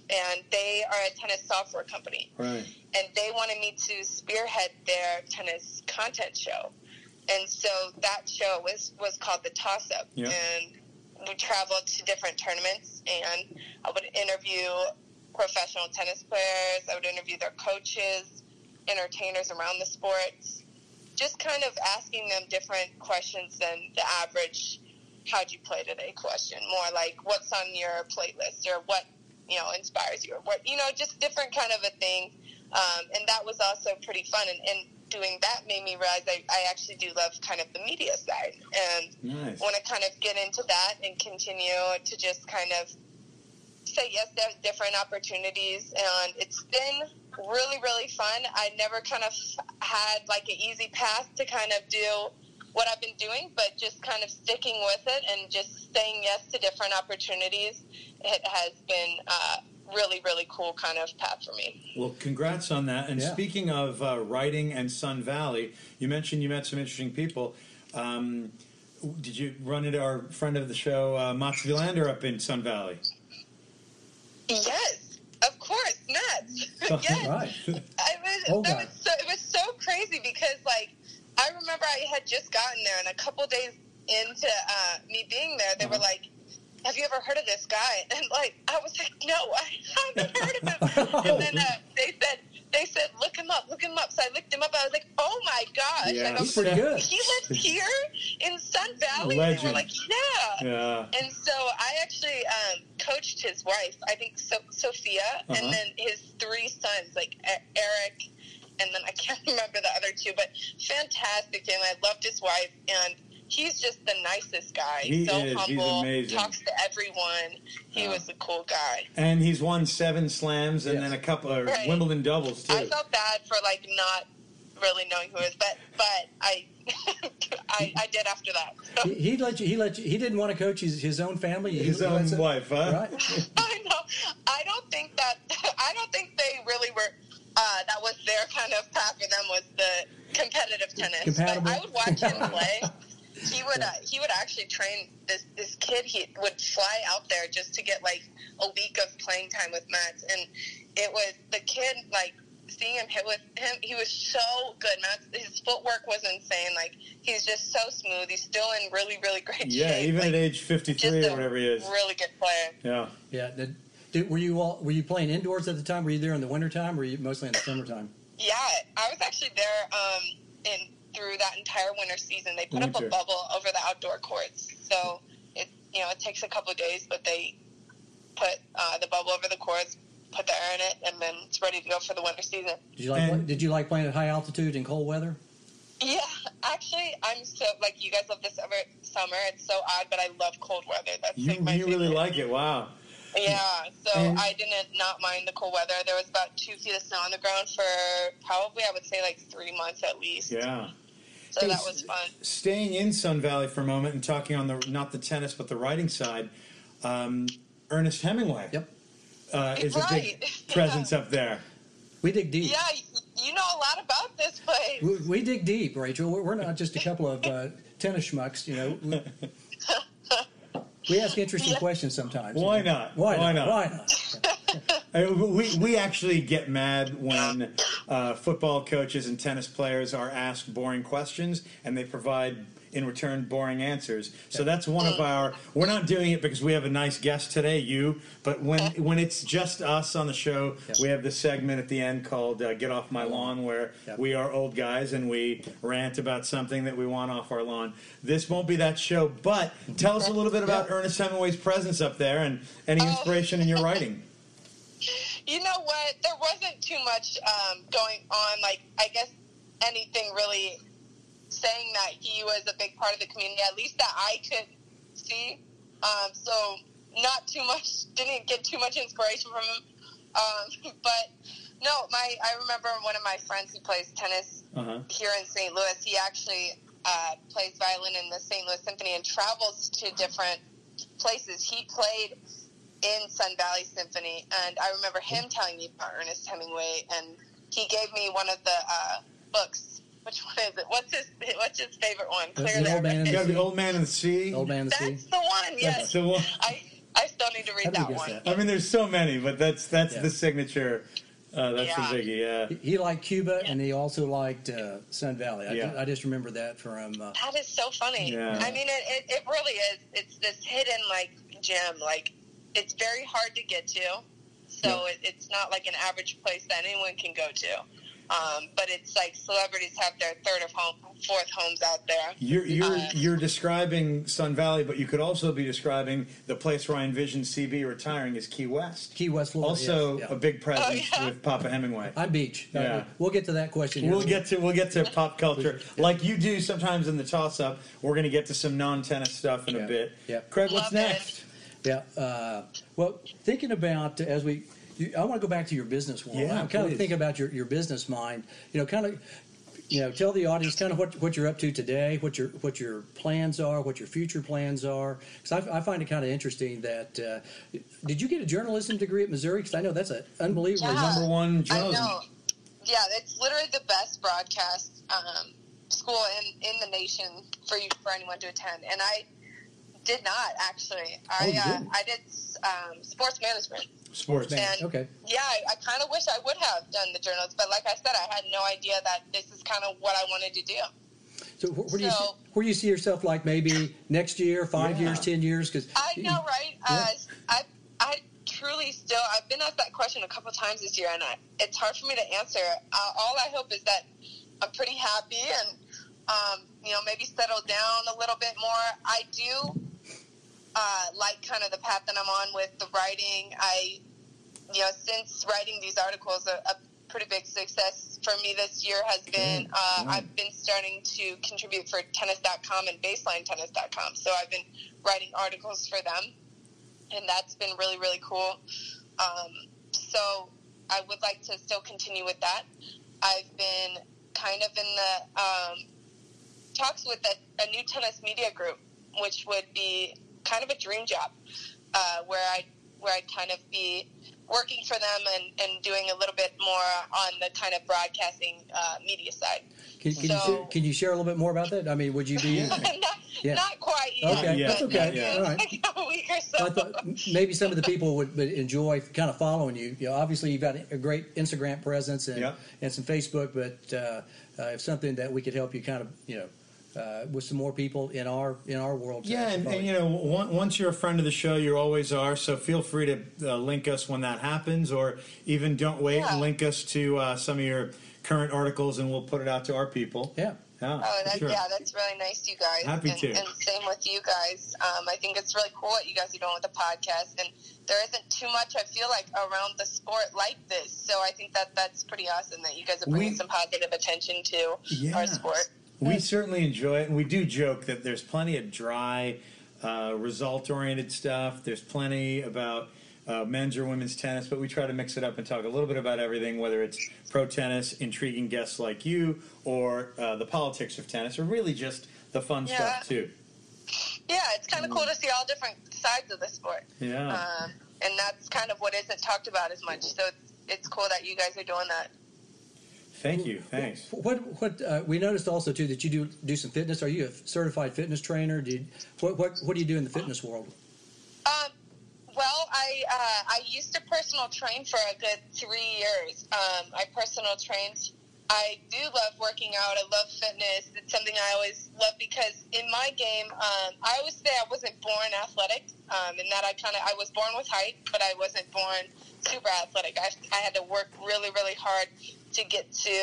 and they are a tennis software company Right. and they wanted me to spearhead their tennis content show. And so that show was, was called the Toss Up. Yeah. And we traveled to different tournaments, and I would interview professional tennis players, I would interview their coaches, entertainers around the sports, just kind of asking them different questions than the average how'd you play today question. More like what's on your playlist or what, you know, inspires you or what, you know, just different kind of a thing. Um, and that was also pretty fun. And, and doing that made me realize I, I actually do love kind of the media side and Nice. want to kind of get into that and continue to just kind of say yes to different opportunities and it's been really really fun i never kind of had like an easy path to kind of do what i've been doing but just kind of sticking with it and just saying yes to different opportunities it has been uh, really really cool kind of path for me Well, congrats on that. And Yeah. speaking of uh, writing and Sun Valley, you mentioned you met some interesting people. Um, did you run into our friend of the show, uh, Mats Wilander, up in Sun Valley? yes of course nuts yes Right. I was, Oh, that God. was so, it was so crazy because like I remember I had just gotten there and a couple days into uh, me being there, they were Uh-huh. like, "Have you ever heard of this guy?" And like I was like, "No, I haven't heard of him." and then uh, they said they said, "Look him up, look him up." So I looked him up. I was like, "Oh my gosh!" Yeah. Like, He's pretty like, good. He lives here in Sun Valley. And they were like, "Yeah." Yeah. And so I actually um, coached his wife, I think so- Sophia, Uh-huh. and then his three sons, like Eric, and then I can't remember the other two, but fantastic. And I loved his wife, and he's just the nicest guy. He so is. He's humble, amazing. talks to everyone. He Yeah. was a cool guy. And he's won seven slams and Yes. then a couple of Right. Wimbledon doubles, too. I felt bad for like not really knowing who he was, but but I I, I did after that. So. He, he let you. He let you. He didn't want to coach his, his own family. He- His he own wife, huh? Right. I know. I don't think that. I don't think they really were. Uh, that was their kind of path for them was the competitive tennis. Compatible. But I would watch him play. He would. Uh, he would actually train this this kid. He would fly out there just to get like a week of playing time with Matt, and it was the kid like. Seeing him hit with him, he was so good. Matt, his footwork was insane. Like he's just so smooth. He's still in really, really great Yeah, shape. even like, at age 53 or whatever he is. really good player. Yeah. Yeah. Did, did, were you all? Were you playing indoors at the time? Were you there in the wintertime? Or were you mostly in the summertime? Yeah, I was actually there um, in through that entire winter season. They put up a bubble over the outdoor courts, so it you know it takes a couple of days, but they put uh, the bubble over the courts, put the air in it, and then it's ready to go for the winter season. Did you like And- Did you like playing at high altitude in cold weather? Yeah, actually, I'm so like you guys love this summer. It's so odd, but I love cold weather. That's You, like my you really like it. Wow. Yeah, so And- I didn't not mind the cold weather. There was about two feet of snow on the ground for probably I would say like three months at least. Yeah. So Hey, that was fun. Staying in Sun Valley for a moment and talking on the not the tennis but the writing side, um, Ernest Hemingway Yep. uh, is a big Right. presence up there. We dig deep. Yeah, you know a lot about this place. We, we dig deep, Rachel. We're, we're not just a couple of uh, tennis schmucks, you know. We, ask interesting questions sometimes. Why not? Why, Why not? not? Why not? We we actually get mad when uh, football coaches and tennis players are asked boring questions and they provide in return boring answers. So that's one of our. We're not doing it because we have a nice guest today, you. But when when it's just us on the show, Yep. we have this segment at the end called uh, "Get Off My Lawn," where Yep. we are old guys and we rant about something that we want off our lawn. This won't be that show, but tell us a little bit about Yeah. Ernest Hemingway's presence up there and any Oh. inspiration in your writing. You know what? There wasn't too much um, going on. Like I guess anything really saying that he was a big part of the community, at least that I could see. Um, so not too much. Didn't get too much inspiration from him. Um, but no, my I remember one of my friends who plays tennis Uh-huh. here in St. Louis. He actually uh, plays violin in the St. Louis Symphony and travels to different places. He played in Sun Valley Symphony, and I remember him telling me about Ernest Hemingway, and he gave me one of the uh, books. Which one is it? What's his What's his favorite one? The- Clear the Old Man You got the old man in the sea. Old man in the sea. That's the one. Yes, the one. I I still need to read did that one. that? I mean, there's so many, but that's that's Yeah. the signature. Uh, that's Yeah. the biggie. Yeah. He- He liked Cuba, and he also liked uh, Sun Valley. I, Yeah. I just remember that from. Uh, That is so funny. Yeah. I mean, it, it, it really is. It's this hidden like gem. Like it's very hard to get to, so it, it's not like an average place that anyone can go to. Um, but it's like celebrities have their third or home, fourth homes out there. You're you're Uh, you're describing Sun Valley, but you could also be describing the place where I envision CB retiring is Key West. Key West, Florida. Also, yes, a big presence Oh, yeah. with Papa Hemingway. I'm beach. Yeah. we'll get to that question. here. We'll get to we'll get to pop culture Yeah. like you do sometimes in the toss up. We're going to get to some non tennis stuff in Yeah. a bit. Yeah. Craig, what's Love it. next? Yeah. Uh, well, thinking about as we, you, I want to go back to your business world. Yeah, I'm kind please. of thinking about your, your business mind. You know, kind of, you know, tell the audience kind of what, what you're up to today, what your what your plans are, what your future plans are. Because I, I find it kind of interesting that. Uh, did you get a journalism degree at Missouri? Because I know that's an unbelievably Yeah. Number one I know. Yeah, it's literally the best broadcast um, school in, in the nation for you for anyone to attend. And I did not actually. I Oh, you uh, didn't? I did um, sports management. Sports. Man, And- okay. Yeah, I, I kind of wish I would have done the journals, but like I said, I had no idea that this is kind of what I wanted to do. So wh- where do you see, where do you see yourself like maybe next year, five Yeah. years, ten years? Because I know, right? Uh, I I truly still I've been asked that question a couple times this year, and I, it's hard for me to answer. Uh, all I hope is that I'm pretty happy and um, you know maybe settle down a little bit more. I do uh, like kind of the path that I'm on with the writing. I you know since writing these articles, a, a pretty big success for me this year has been uh, I've been starting to contribute for tennis.com and baselinetennis.com. So I've been writing articles for them, and that's been really, really cool. Um, so I would like to still continue with that. I've been kind of in the um, talks with a, a new tennis media group, which would be kind of a dream job, uh, where I where I'd kind of be working for them and, and doing a little bit more on the kind of broadcasting uh, media side. can, can, you, So- share- can you share a little bit more about that? I mean, would you be? not, Yeah. not quite yet. Okay, that's okay. maybe All right. like a week or so. I thought maybe some of the people would, would enjoy kind of following you. You know, obviously you've got a great Instagram presence and Yeah. and some Facebook, but uh, uh, if something that we could help you kind of you know uh, with some more people in our in our world. Yeah, and, and you know, on- once you're a friend of the show, you always are. So feel free to uh, link us when that happens, or even don't wait Yeah. and link us to uh, some of your current articles, and we'll put it out to our people. Yeah. Yeah, Oh, for that, sure. yeah, that's really nice, you guys. Happy and, to. And same with you guys. Um, I think it's really cool what you guys are doing with the podcast. And there isn't too much, I feel like, around the sport like this. So I think that that's pretty awesome that you guys are bringing We- some positive attention to Yeah. our sport. We certainly enjoy it, and we do joke that there's plenty of dry, uh, result-oriented stuff. There's plenty about uh, men's or women's tennis, but we try to mix it up and talk a little bit about everything, whether it's pro tennis, intriguing guests like you, or uh, the politics of tennis, or really just the fun Yeah. stuff too. Yeah, it's kind of cool to see all different sides of the sport. Yeah. Um, and that's kind of what isn't talked about as much. So it's, it's cool that you guys are doing that. Thank you. Thanks. What what uh, we noticed also too that you do do some fitness. Are you a certified fitness trainer? Do you, what what what do you do in the fitness world? Um, well, I uh, I used to personal train for a good three years. Um, I personal trained. I do love working out. I love fitness. It's something I always love because in my game, um, I always say I wasn't born athletic, um, and that I kind of I was born with height, but I wasn't born super athletic. I, I had to work really, really hard to get to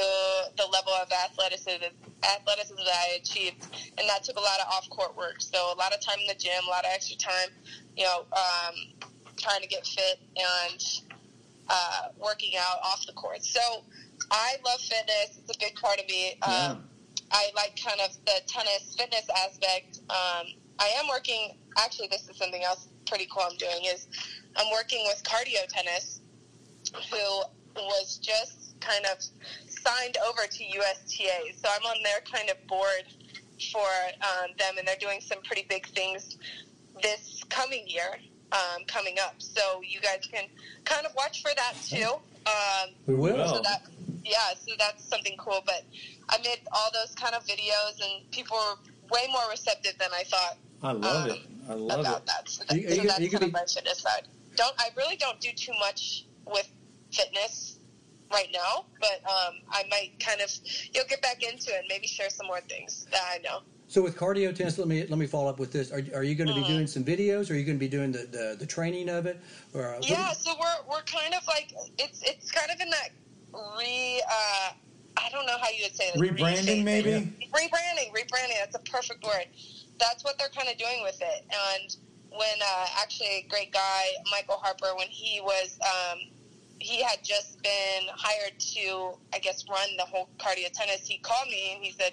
the level of athleticism athleticism that I achieved, and that took a lot of off court work. So a lot of time in the gym, a lot of extra time, you know, um, trying to get fit and uh, working out off the court. So I love fitness; it's a big part of me. Um, I like kind of the tennis fitness aspect. Um, I am working. Actually, this is something else pretty cool I'm doing. Is I'm working with Cardio Tennis, who was just kind of signed over to USTA. So I'm on their kind of board for um, them, and they're doing some pretty big things this coming year um, coming up. So you guys can kind of watch for that too. Um, We will. So that yeah, so that's something cool. But I made all those kind of videos, and people were way more receptive than I thought I love um, it. I love about it. that. So, that, you- are you that's you kind of my fitness side. Don't I really don't do too much with fitness right now, but um, I might kind of you'll get back into it and maybe share some more things that I know. So with cardio tennis, let me let me follow up with this. Are, are you going to be Mm-hmm. doing some videos? Are you going to be doing the, the, the training of it? Or uh, what- Yeah, so we're we're kind of like it's it's kind of in that re uh, I don't know how you would say it. Rebranding, reshaping. maybe? Rebranding, rebranding. That's a perfect word. That's what they're kind of doing with it. And when uh, actually a great guy, Michael Harper, when he was um, he had just been hired to I guess run the whole cardio tennis. He called me and he said,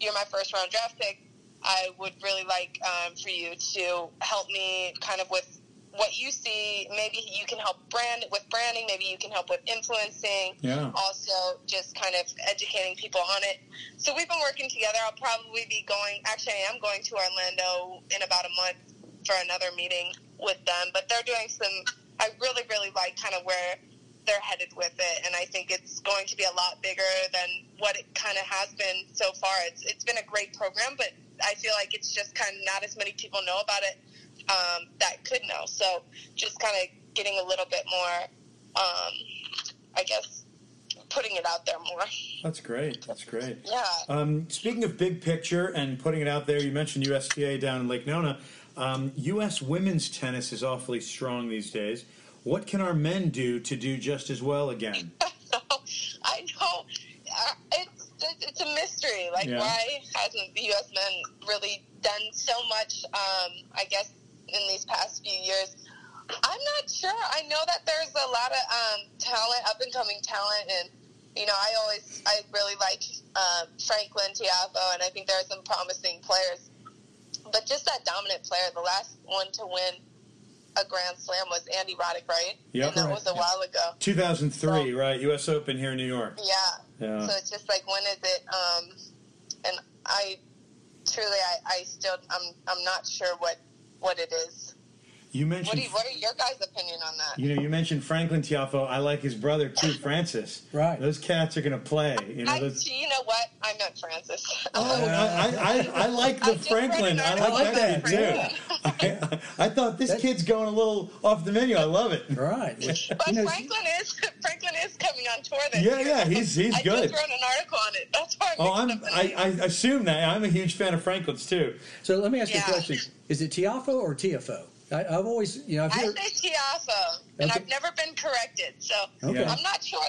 "You're my first round draft pick. I would really like um, for you to help me kind of with what you see. Maybe you can help brand with branding. Maybe you can help with influencing. Yeah. Also, just kind of educating people on it. So we've been working together. I'll probably be going. Actually, I am going to Orlando in about a month for another meeting with them. But they're doing some. I really, really like kind of where they're headed with it, and I think it's going to be a lot bigger than what it kind of has been so far. It's it's been a great program, but I feel like it's just kind of not as many people know about it um, that could know. So just kind of getting a little bit more, um, I guess, putting it out there more. That's great. That's great. Yeah. Um, speaking of big picture and putting it out there, you mentioned USTA down in Lake Nona. Um, U.S. women's tennis is awfully strong these days. What can our men do to do just as well again? I know uh, it's it's a mystery. Like Yeah. why hasn't the U.S. men really done so much? Um, I guess in these past few years. I'm not sure. I know that there's a lot of um, talent, up and coming talent, and you know, I always I really like um, Franklin Tiafoe, and I think there are some promising players. But just that dominant player, the last one to win a Grand Slam was Andy Roddick, right? Yeah, and that was a while ago. 2003, right? U.S. Open here in New York. Yeah. Yeah. So it's just like when is it? Um, and I truly, I, I still, I'm, I'm not sure what, what it is. You What mentioned, do you, what are your guys' opinion on that? you know, you mentioned Franklin Tiafoe. I like his brother too, Francis. Right. Those cats are going to play. You know, I, those, you know what? I meant Francis. Oh, I, I, I like the just read Franklin. an I article like about that kid too. I, I thought this That- kid's going a little off the menu. I love it. right? But You know, Franklin is Franklin is coming on tour this Yeah, year. yeah, he's- he's good. I good. just wrote an article on it. That's why I Oh, I'm. I, I assume that I'm a huge fan of Franklin's too. so let me ask you a question: Is it Tiafoe or Tiafoe? I, I've always, you know, I've I heard, say Tiafoe, and Okay. I've never been corrected, so Okay. I'm not sure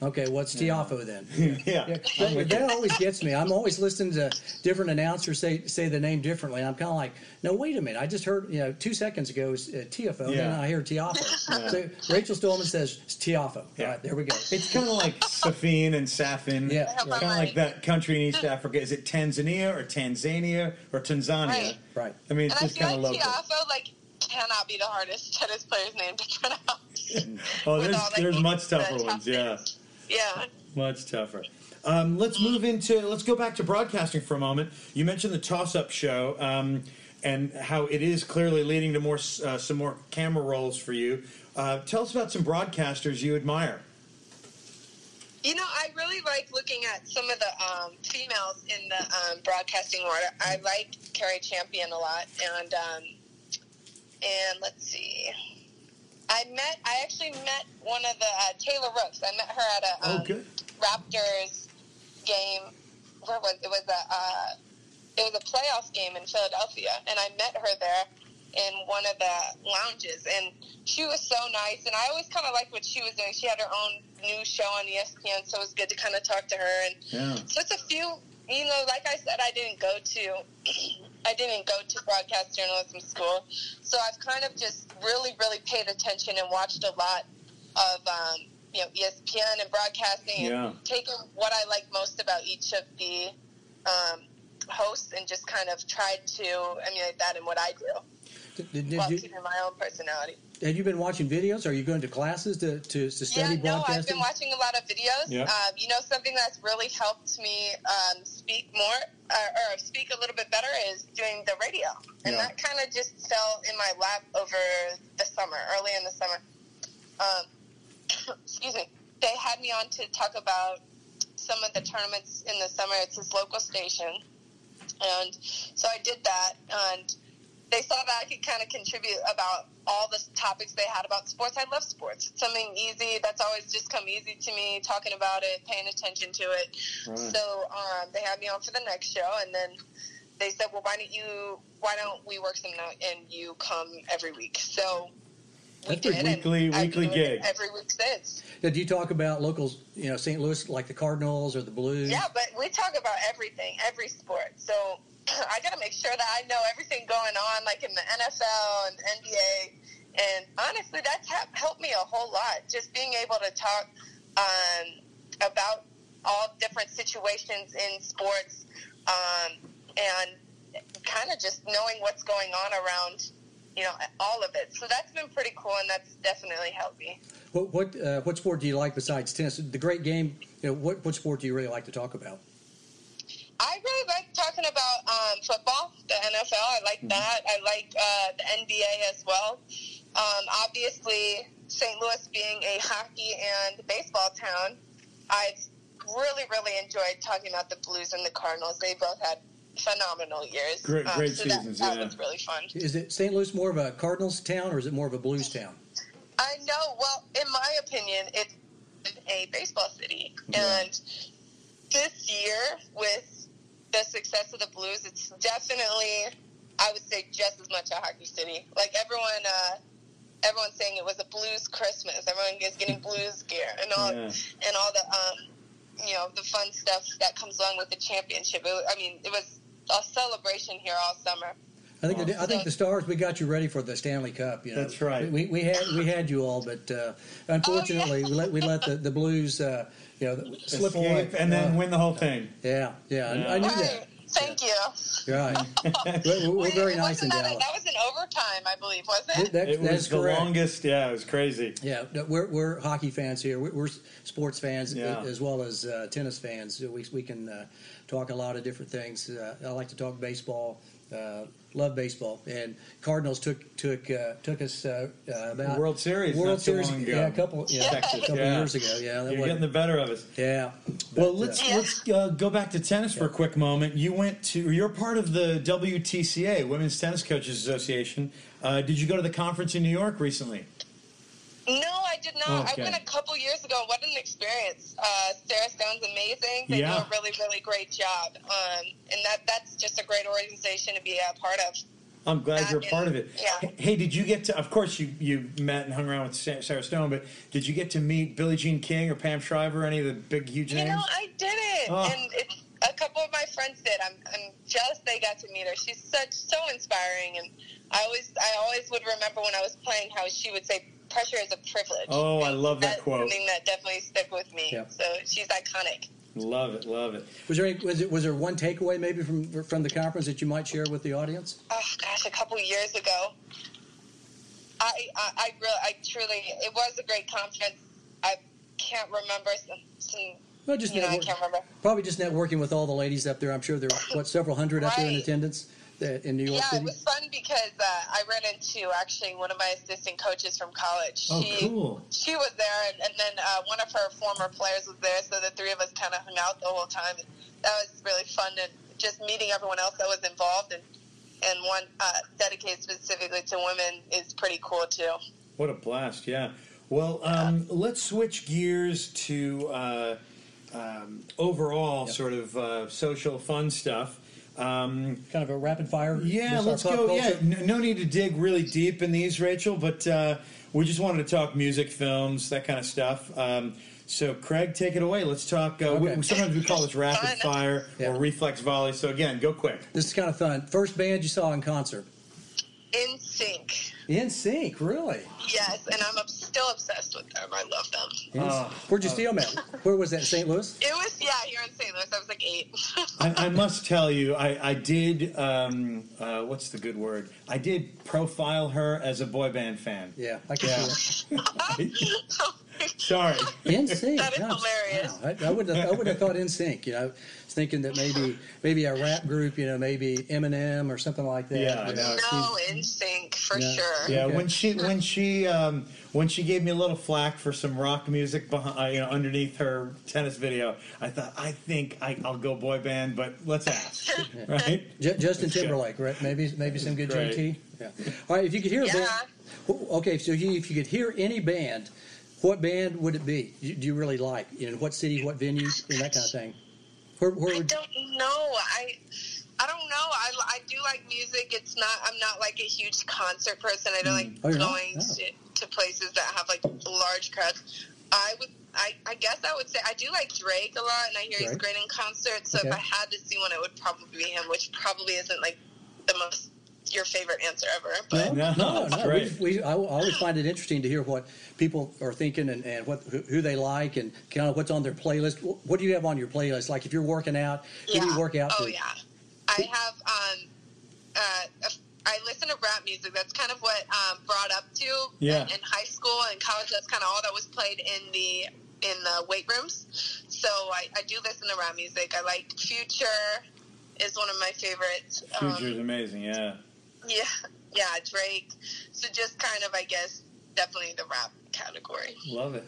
though. okay, what's Tiafoe then? yeah. Yeah, that, that always gets me. I'm always listening to different announcers say say the name differently. I'm kind of like, no, wait a minute. I just heard, you know, two seconds ago it was uh, Tiafoe, and then I hear Tiafoe. So Rachel Stuhlmann says it's Tiafoe. Yeah. All right, there we go. It's kind of like Safin and Safin. Yeah, right. Kind of like that country in East Africa. Is it Tanzania or Tanzania or Tanzania? Right. Right. I mean, it's And just feel kind like of local. Tiafoe like cannot be the hardest tennis player's name to pronounce. Oh, there's all, like, there's much tougher tough ones. Yeah. Yeah. much tougher. Um, let's move into let's go back to broadcasting for a moment. You mentioned the toss-up show um, and how it is clearly leading to more uh, some more camera roles for you. Uh, tell us about some broadcasters you admire. You know, I really like looking at some of the um, females in the um, broadcasting world. I like Cari Champion a lot, and um, and let's see, I met, I actually met one of the uh, Taylor Rooks. I met her at a um, Oh, good. Raptors game. Where was it? Was a uh, it was a playoffs game in Philadelphia, and I met her there in one of the lounges, and she was so nice. And I always kind of liked what she was doing. She had her own new show on ESPN, so it was good to kind of talk to her. And Yeah. so it's a few, you know, like I said, I didn't go to, I didn't go to broadcast journalism school, so I've kind of just really, really paid attention and watched a lot of, um, you know, ESPN and broadcasting, Yeah. and taken what I like most about each of the um, hosts and just kind of tried to emulate that in what I do, Did, did while you, keeping my own personality. Have you been watching videos? Are you going to classes to, to, to study yeah, no, I've been watching a lot of videos. Yeah. Um, you know, something that's really helped me um, speak more uh, or speak a little bit better is doing the radio, and Yeah. that kind of just fell in my lap over the summer, early in the summer. Um, excuse me. They had me on to talk about some of the tournaments in the summer. It's this local station, and so I did that, and they saw that I could kind of contribute about all the topics they had about sports. I love sports. It's something easy that's always just come easy to me, talking about it, paying attention to it. Right. So um, they had me on for the next show, and then they said, "Well, why don't you? Why don't we work something out and you come every week?" So we That's pretty did. and weekly- weekly been gig. every week since. Did you talk about locals, you know, St. Louis, like the Cardinals or the Blues? Yeah, but we talk about everything, every sport. So I got to make sure that I know everything going on, like in the NFL and NBA. And honestly, that's ha- helped me a whole lot. Just being able to talk um, about all different situations in sports um, and kind of just knowing what's going on around, you know, all of it. So that's been pretty cool, and that's definitely helped me. What what, uh, what sport do you like besides tennis? The great game. You know, what what sport do you really like to talk about? I really like talking about um, football, the NFL. I like that. I like uh, the NBA as well. Um, obviously, St. Louis being a hockey and baseball town, I've really, really enjoyed talking about the Blues and the Cardinals. They both had phenomenal years. Great- Um, so seasons, That, that yeah. was really fun. Is it St. Louis more of a Cardinals town or is it more of a Blues town? I know. Well, in my opinion, it's a baseball city, and this year with the success of the Blues, it's definitely, I would say, just as much a hockey city. Like everyone, uh, everyone's saying it was a Blues Christmas. Everyone is getting Blues gear and all, Yeah. and all the, um, you know, the fun stuff that comes along with the championship. It, I mean, it was a celebration here all summer. I think the, I think the Stars we got you ready for the Stanley Cup. You know, That's right. We, we had we had you all, but uh, unfortunately we let we let the, the Blues uh, you know slip away Escape and then Uh, win the whole thing. Yeah, yeah, Yeah. I knew Right. that. Thank you. Right, we're, we're Wait, very nice in that, Dallas. that was an overtime, I believe, wasn't it? That- It that's was the correct. longest. Yeah, it was crazy. Yeah, no, we're, we're hockey fans here. We're, we're sports fans Yeah. as well as uh, tennis fans. We, we can uh, talk a lot of different things. Uh, I like to talk baseball. Love baseball. And Cardinals took took uh, took us uh, uh, about World Series World not too Series. long ago. Yeah, a couple. Yeah, Texas, a couple yeah. years ago. Yeah, that You're was, getting the better of us. yeah. Well, let's uh, Yeah. let's uh, go back to tennis for a quick moment. You went to you're part of the WTCA Women's Tennis Coaches Association. Uh, did you go to the conference in New York recently? No, I did not. Okay. I went a couple years ago. What an experience! Uh, Sarah Stone's amazing. They Yeah. do a really, really great job, um, and that that's just a great organization to be a part of. I'm glad you're a part of it. yeah. Hey, did you get to? Of course, you you met and hung around with Sarah Stone, but did you get to meet Billie Jean King or Pam Shriver, or any of the big huge names? You know, I didn't, Oh. and it's a couple of my friends did. I'm, I'm jealous they got to meet her. She's such so inspiring, and I always, I always would remember when I was playing how she would say, "Pressure is a privilege." Oh, I love that that's quote. Something that definitely stuck with me. Yeah. So she's iconic. Love it, love it. Was there any, was it was there one takeaway maybe from from the conference that you might share with the audience? Oh gosh, a couple years ago. I, I, I really, I truly, it was a great conference. I can't remember some, some Well, just you know, I can't remember. probably just networking with all the ladies up there. I'm sure there were what several hundred up there in attendance that, in New York Yeah, City. it was fun because uh, I ran into actually one of my assistant coaches from college. Oh, she, cool. She was there, and, and then uh, one of her former players was there, so the three of us kind of hung out the whole time. And that was really fun, and just meeting everyone else that was involved, and and one uh, dedicated specifically to women is pretty cool too. What a blast! Yeah. Well, um, let's switch gears to uh, um, overall Yep. sort of uh, social fun stuff. Um, kind of a rapid fire. yeah, let's go. Yeah, culture? n- no need to dig really deep in these, Rachel, but uh, we just wanted to talk music, films, that kind of stuff. Um, so, Craig, take it away. Let's talk. Uh, Okay. we, sometimes we call this rapid fire Yeah. or reflex volley. So, again, go quick. This is kind of fun. First band you saw in concert. NSYNC, NSYNC, really? yes, and I'm still obsessed with them. I love them. In- Oh, Where'd you see them at? Where was that? St. Louis? It was yeah here in St. Louis. I was like eight. I, I must tell you, I, I did. Um, uh, what's the good word? I did profile her as a boy band fan. Yeah, I can Yeah. see that. Sorry. NSYNC. That is gosh, hilarious. wow. I, I would have, I would have thought NSYNC. You know, I was thinking that maybe maybe a rap group. You know, maybe Eminem or something like that. Yeah, you know, no, she's- NSYNC for Yeah. sure. Yeah, Okay. when she when she um, when she gave me a little flack for some rock music behind, you know, underneath her tennis video, I thought I think I, I'll go boy band, but let's ask, right? Ju- Justin Timberlake, right? Maybe maybe some good Great. JT. Yeah. All right. If you could hear a band, okay. So you, if you could hear any band, what band would it be? Do you, do you really like? In what city? What venue? And that kind of thing. Where, where I don't know. I I don't know. I, I do like music. It's not. I'm not like a huge concert person. I don't like mm. Oh, going Oh. to, to places that have like large crowds. I would. I, I guess I would say I do like Drake a lot, and I hear he's great in concert. So Okay. if I had to see one, it would probably be him, which probably isn't like the most your favorite answer ever. But No, No, no, no. great. We, we, I always find it interesting to hear what people are thinking and, and what who, who they like and kind of what's on their playlist. What do you have on your playlist? Like if you're working out, who do you work out oh to? yeah. I have um uh I listen to rap music. That's kind of what um brought up to Yeah. in, in high school and college. That's kind of all that was played in the in the weight rooms. So I, I do listen to rap music. I like Future is one of my favorites. Future's Um, amazing, yeah. Yeah, yeah, Drake. So just kind of I guess definitely the rap category. Love it.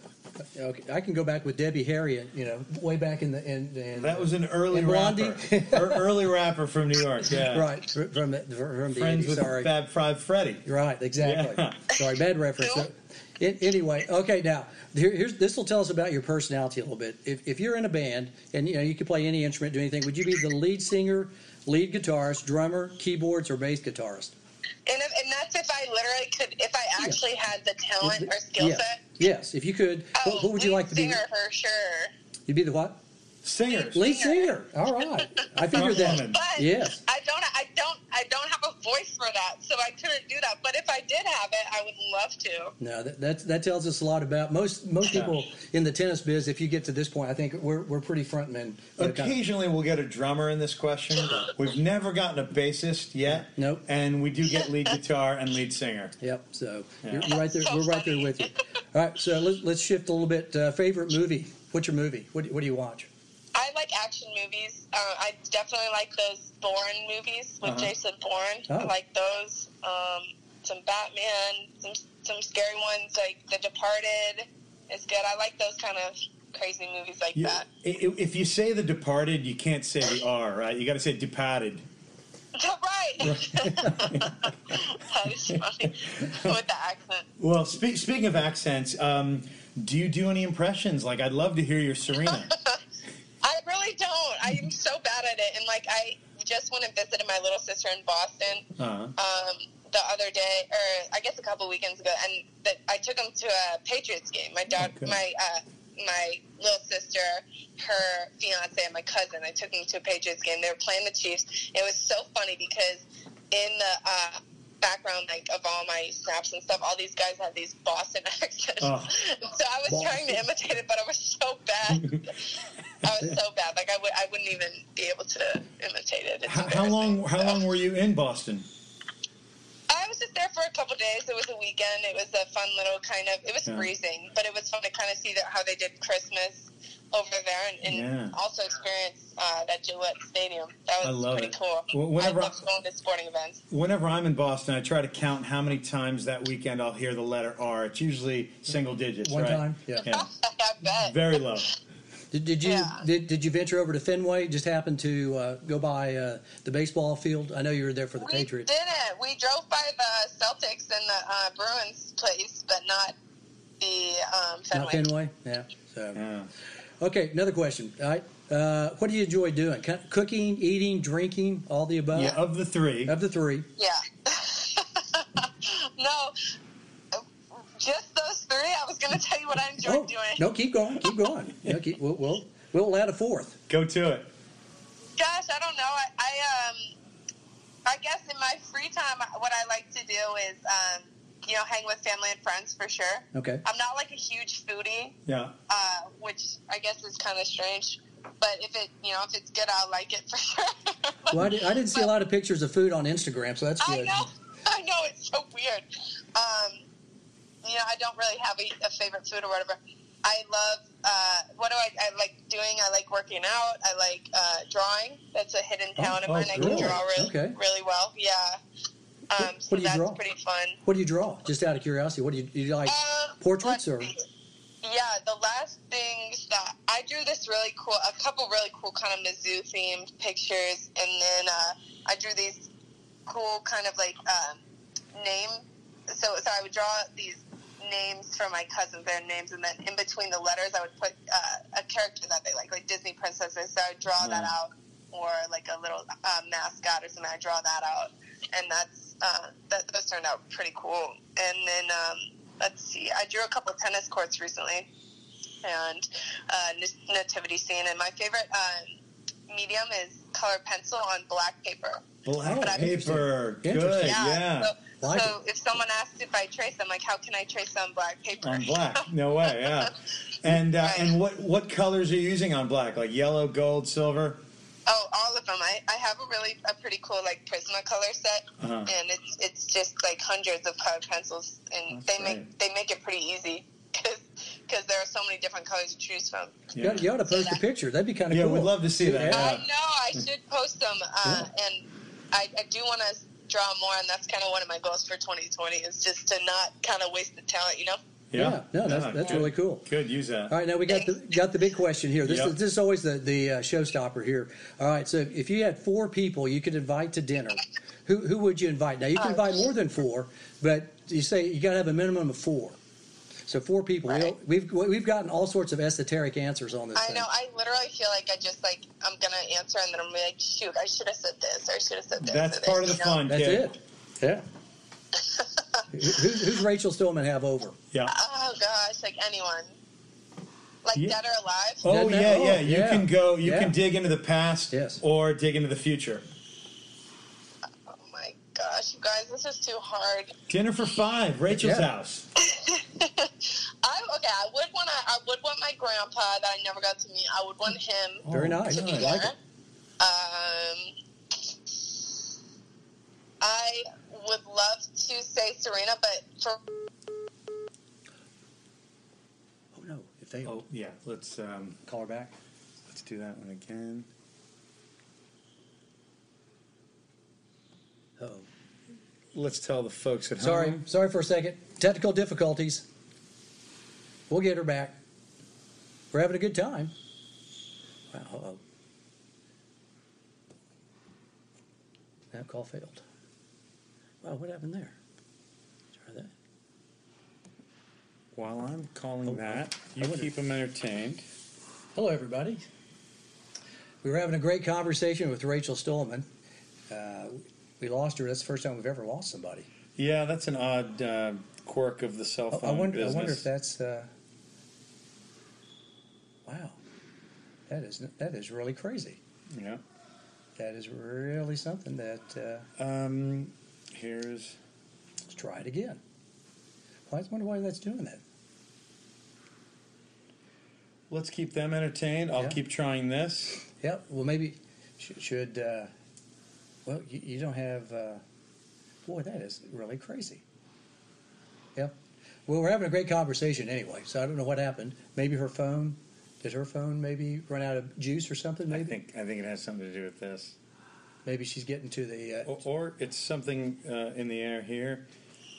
Okay, I can go back with Debbie Harry. You know, way back in the in, in That was an early And rapper, Er- early rapper from New York. Yeah, right from the from the Friends 80s, with sorry. Fab Five Freddy. Right, exactly. Yeah. Sorry, bad reference. Cool. In, anyway, okay. Now, here, here's this will tell us about your personality a little bit. If, if you're in a band and you know you could play any instrument, do anything, would you be the lead singer, lead guitarist, drummer, keyboards, or bass guitarist? And if, and that's if I literally could, if I actually had the talent or skill yes. set. Yes, if you could, Oh, what, what would you like to be? singer for sure. You'd be the what? Singers. Lead Singer. singer. All right, I figured that. Woman. But Yes. I don't. I don't. I don't have a voice for that, so I couldn't do that. But if I did have it, I would love to. No, that, that that tells us a lot about most most Yeah. people in the tennis biz. If you get to this point, I think we're we're pretty frontmen. when it comes- Occasionally, we'll get a drummer in this question. We've never gotten a bassist yet. Nope. And we do get lead guitar and lead singer. Yep. So Yeah. you're, you're right there. So we're right there with you. All right. So let's, let's shift a little bit. Uh, favorite movie? What's your movie? What, do- what do you watch? I like action movies. Uh, I definitely like those Bourne movies with Uh-huh. Jason Bourne. Oh. I like those. Um, some Batman, some some scary ones like The Departed is good. I like those kind of crazy movies like You- that. if you say the departed, you can't say the R, right? You got to say departed. right. that is funny with the accent. Well, spe- speaking of accents, um, do you do any impressions? Like, I'd love to hear your Serena. I really don't. I am so bad at it, and like I just went and visited my little sister in Boston Uh-huh. um, the other day, or I guess a couple weekends ago, and that I took them to a Patriots game. My dog, Okay. my uh, my little sister, her fiance, and my cousin. I took them to a Patriots game. They were playing the Chiefs. It was so funny because in the uh, background, like of all my snaps and stuff, all these guys have these Boston accents. Oh. So I was trying to imitate it, but I was so bad. I was so bad. Like I would, I wouldn't even be able to imitate it. How, how long? How So- long were you in Boston? I was just there for a couple days. It was a weekend. It was a fun little kind of. It was Yeah. freezing, but it was fun to kind of see that, how they did Christmas over there, and, and Yeah. also experience uh, that Gillette Stadium. That I was love pretty it. cool. Well, whenever I I- love going to sporting events. Whenever I'm in Boston, I try to count how many times that weekend I'll hear the letter R. It's usually single digits. One right? time? Yeah. Yeah. I bet. Very low. Did, did you Yeah. did, did you venture over to Fenway? Just happened to uh, go by uh, the baseball field. I know you were there for the we Patriots. didn't. We drove by the Celtics and the uh, Bruins place, but not the um, Fenway. Not Fenway. Yeah. So Yeah. Okay, another question. All right. Uh, what do you enjoy doing? Co- Cooking, eating, drinking, all the above. Yeah. Of the three, Of the three. Yeah. no, just those three. I was going to tell you what I enjoyed Oh, doing. no, keep going. Keep going. Yeah, keep, we'll, we'll we'll add a fourth. go to it. Gosh, I don't know. I, I um, I guess in my free time, what I like to do is um, you know, hang with family and friends for sure. Okay. I'm not like a huge foodie, Yeah. uh, which I guess is kind of strange. But if it, you know, if it's good, I'll like it for sure. Well, I, did, I didn't see a lot of pictures of food on Instagram, so that's good. I know, I know, it's so weird. Um, you know, I don't really have a, a favorite food or whatever. I love. Uh, what do I, I like doing? I like working out. I like uh, drawing. That's a hidden Oh, talent of oh, mine. I can draw really, Okay. really well. Yeah. Um, What- so what do you that's draw? pretty fun. What do you draw? Just out of curiosity, what do you, do you like? Um, portraits or- Yeah, the last things that I drew this really cool, a couple really cool kind of Mizzou themed pictures, and then uh, I drew these cool kind of like um, name. So, so I would draw these names for my cousins, their names, and then in between the letters, I would put uh, a character that they like, like Disney princesses. So I would draw that out, or like a little uh, mascot or something. I draw that out, and that's uh, that. Those turned out pretty cool. And then um, let's see, I drew a couple of tennis courts recently, and uh, nativity scene. And my favorite um, medium is color pencil on black paper. Black Oh, paper. Good. Interesting. Yeah. So, Like so if someone asks if I trace, I'm like, how can I trace on black paper? On black. No way. Yeah. And uh, Right. and what what colors are you using on black? Like yellow, gold, silver. Oh, all of them. I, I have a really a pretty cool like Prismacolor set, Uh-huh. and it's it's just like hundreds of colored pencils, and That's they make they make it pretty easy because there are so many different colors to choose from. You, ought, you ought to post a picture. That'd be kind of Yeah, cool. we'd love to see that. Yeah. I know I should post them, uh, and I, I do want to draw more, and that's kind of one of my goals for 2020 is just to not kind of waste the talent, you know. Yeah, no, that's- that's good. really cool. Good. Use that. All right, now we got the got the big question here. This Yep. is this is always the the uh, showstopper here. All right, so if you had four people you could invite to dinner, who who would you invite? Now you can Oh, invite more than four, but you say you got to have a minimum of four. So four people. Right. We'll, we've we've gotten all sorts of esoteric answers on this. I thing. know. I literally feel like I just like I'm gonna answer, and then I'm like, shoot, I should have said this, or I should have said this. That's or this, part of the you know? fun. That's kid. it. Yeah. Who, who's, who's Rachel Stuhlmann have over? Yeah. Oh gosh, like anyone, like Yeah. dead or alive. Oh Dead yeah, man- yeah. oh, You yeah. can go. You Yeah. can dig into the past, Yes. or dig into the future. Oh my gosh, you guys, this is too hard. Dinner for five. Rachel's Yeah. house. I okay, I would want to. I would want my grandpa that I never got to meet. I would want him Very nice. to be good. I like there. it. Um, I would love to say Serena, but for Oh no, it failed. Oh yeah. Let's um, Call her back. let's do that one again. Oh, Let's tell the folks at home. sorry, home. sorry for a second. Technical difficulties. We'll get her back. We're having a good time. Wow. Uh-oh. That call failed. Wow, what happened there? Try that. While I'm calling Oh, that, I you wonder- keep them entertained. Hello, everybody. We were having a great conversation with Rachel Stuhlmann. Uh, we lost her. That's the first time we've ever lost somebody. Yeah, that's an odd uh, quirk of the cell I- phone I wonder. business. I wonder if that's. Uh, wow, that is that is really crazy. Yeah. That is really something that. Uh, Um, here's. let's try it again. Why? I wonder why that's doing that. Let's keep them entertained. I'll Yeah. keep trying this. Yep. Well, maybe should. should uh, well, you, you don't have. Uh, boy, that is really crazy. Yep. Well, we're having a great conversation anyway, so I don't know what happened. Maybe her phone. Did her phone maybe run out of juice or something? Maybe. I think I think it has something to do with this, Maybe she's getting to the. Uh, or, or it's something uh, in the air here.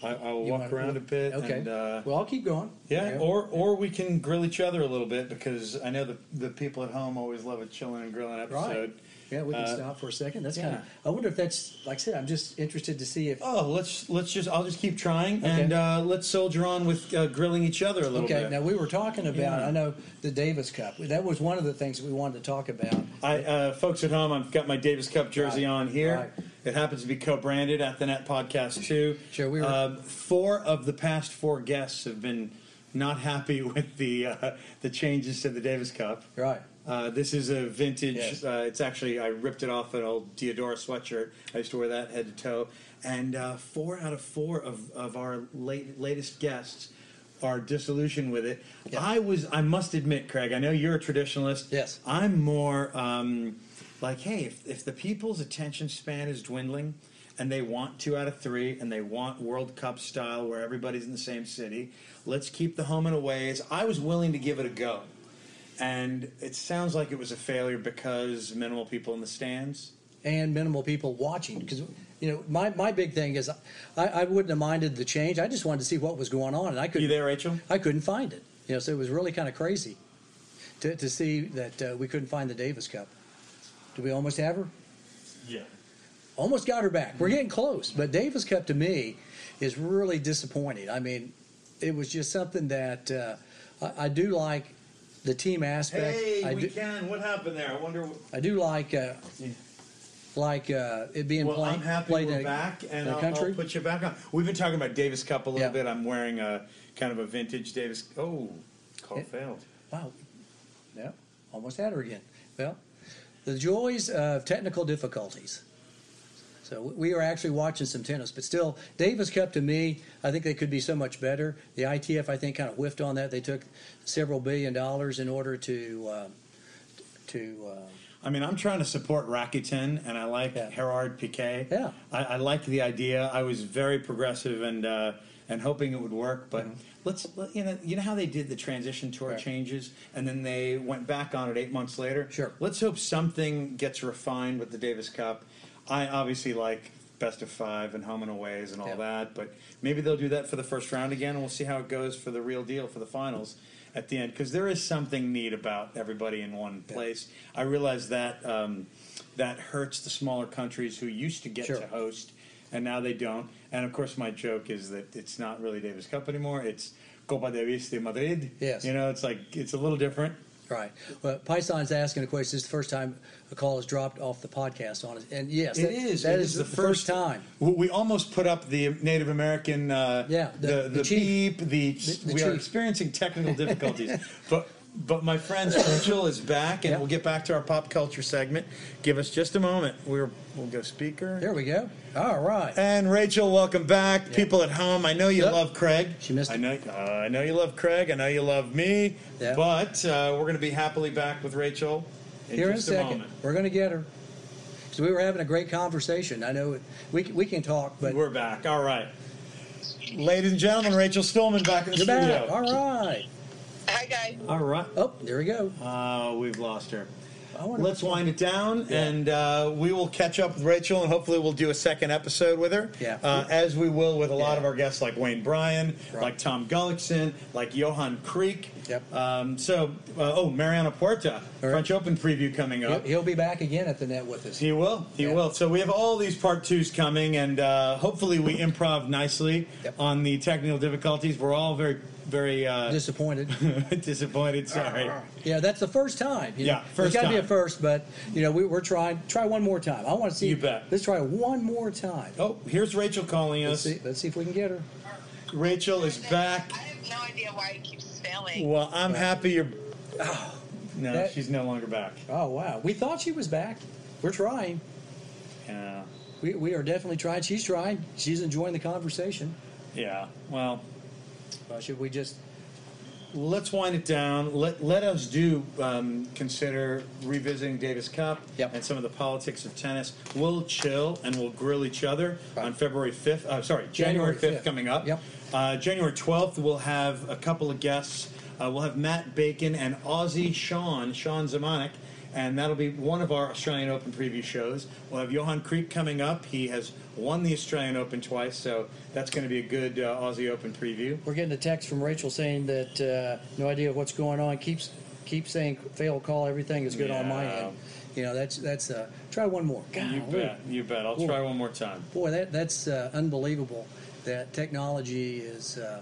I, I'll you walk wanna- around a bit. Okay. And, uh, well, I'll keep going. yeah, Yeah. or or we can grill each other a little bit because I know the the people at home always love a chilling and grilling episode. Yeah, we can Uh, stop for a second. That's kind of. I wonder if that's like I said. I'm just interested to see if. Oh, let's let's just I'll just keep trying Okay. and uh, let's soldier on with uh, grilling each other a little Okay, bit. now we were talking about. Yeah. I know the Davis Cup. That was one of the things that we wanted to talk about. I, uh, folks at home, I've got my Davis Cup jersey Right, on here. right. It happens to be co-branded at the Net Podcast too. Sure, we were- Um, four of the past four guests have been not happy with the uh, the changes to the Davis Cup. Right. Uh, this is a vintage. Yes. Uh, it's actually I ripped it off an old Diadora sweatshirt. I used to wear that head to toe. And uh, four out of four of, of our late, latest guests are disillusioned with it. Yeah. I was. I must admit, Craig. I know you're a traditionalist. Yes. I'm more um, like, hey, if, if the people's attention span is dwindling and they want two out of three and they want World Cup style where everybody's in the same city, let's keep the home and aways. I was willing to give it a go. And it sounds like it was a failure because minimal people in the stands. and minimal people watching because you know my, my big thing is I, I wouldn't have minded the change i just wanted to see what was going on and i couldn't You there, Rachel? i couldn't find it you know so it was really kind of crazy to, to see that uh, we couldn't find the davis cup do we almost have her Yeah. almost got her back we're getting close but davis cup to me is really disappointing i mean it was just something that uh, I, I do like the team aspect Hey, I, we do, can. What happened there? I wonder. I do like uh, like uh, it being Well, played I'm happy played we're in, back, and I'll. I'll put you back on. We've been talking about Davis Cup a little Yeah. bit. I'm wearing a kind of a vintage Davis. Oh, call Yeah. failed. Wow. Yeah, almost had her again. Well, the joys of technical difficulties. So we were actually watching some tennis, but still, Davis Cup to me, I think they could be so much better. The ITF, I think, kind of whiffed on that. They took several billion dollars in order to uh, to. Uh, I mean, I'm trying to support Rakuten, and I like Yeah. Gerard Piqué. Yeah. I, I like the idea. I was very progressive and uh, and hoping it would work. But let's let, you know you know how they did the transition tour Mm-hmm. Right. changes, and then they went back on it eight months later. Sure. Let's hope something gets refined with the Davis Cup. I obviously like best of five and home and aways and all Yeah. that, but maybe they'll do that for the first round again, and we'll see how it goes for the real deal for the finals at the end. Because there is something neat about everybody in one place. I realize that um, that hurts the smaller countries who used to get Sure. to host, and now they don't. And of course, my joke is that it's not really Davis Cup anymore. It's Copa Davis de Madrid. Yes. you know, it's like it's a little different. Right. Well, Python's asking a question. This is the first time a call has dropped off the podcast on us. And yes, It that- is. That It is the, first time. We almost put up the Native American. Uh, Yeah, the- the, the the, chief. beep. The, the we are experiencing technical difficulties, but but my friend Rachel is back, and Yep. we'll get back to our pop culture segment. Give us just a moment. We're we'll go speaker. There we go. All right. And Rachel, welcome back. Yeah. People at home, I know you Yep. love Craig. She missed I it. know. Uh, I know you love Craig. I know you love me. Yeah. But uh, we're going to be happily back with Rachel in Here in a just a, second. moment. We're going to get her. So we were having a great conversation. I know we, we can talk, but We're back. All right. Ladies and gentlemen, Rachel Stuhlmann back in the you're studio. back. All right. Hi, guys. All right. Oh, there we go. Uh, we've lost her. Let's wind it down, Yeah. and uh, we will catch up with Rachel, and hopefully we'll do a second episode with her. Yeah. Uh, as we will with a lot Yeah. of our guests, like Wayne Bryan, Right. like Tom Gullickson, like Johan Kriek. Yep. Um, so, uh, oh, Mariano Puerta, right. French Open preview coming He'll, up. he'll be back again at the net with us. He will. He Yeah. will. So we have all these part twos coming, and uh, hopefully we improv nicely Yep. on the technical difficulties. We're all very very uh, Disappointed. disappointed. Sorry. Yeah, that's the first time. you know. Yeah, first There's got to be a first, but you know we, we're trying. Try one more time. I want to see. You bet. Let's try one more time. Oh, here's Rachel calling Let's see. Let's see if we can get her. Rachel is back. I have no idea why it keeps failing. Well, I'm happy you're. Oh, no, That- she's no longer back. Oh wow, we thought she was back. We're trying. Yeah. We, we are definitely trying. She's trying. She's enjoying the conversation. Yeah. Well, Uh, should we just? let's wind it down. Let let us do um, consider revisiting Davis Cup Yep. and some of the politics of tennis. We'll chill and we'll grill each other Right. on February fifth. Uh, sorry, January fifth 5th. coming up. Yep. Uh, January twelfth, we'll have a couple of guests. Uh, we'll have Matt Bacon and Aussie Sean Sean Zamanek. And that'll be one of our Australian Open preview shows. We'll have Johan Kriek coming up. He has won the Australian Open twice, so that's going to be a good uh, Aussie Open preview. We're getting a text from Rachel saying that uh, no idea what's going on. Keeps keeps saying fail call. Everything is good on my end. You know that's that's. Uh, try one more. You Golly. bet. You bet. I'll Boy. try one more time. Boy, that that's uh, unbelievable. That technology is uh,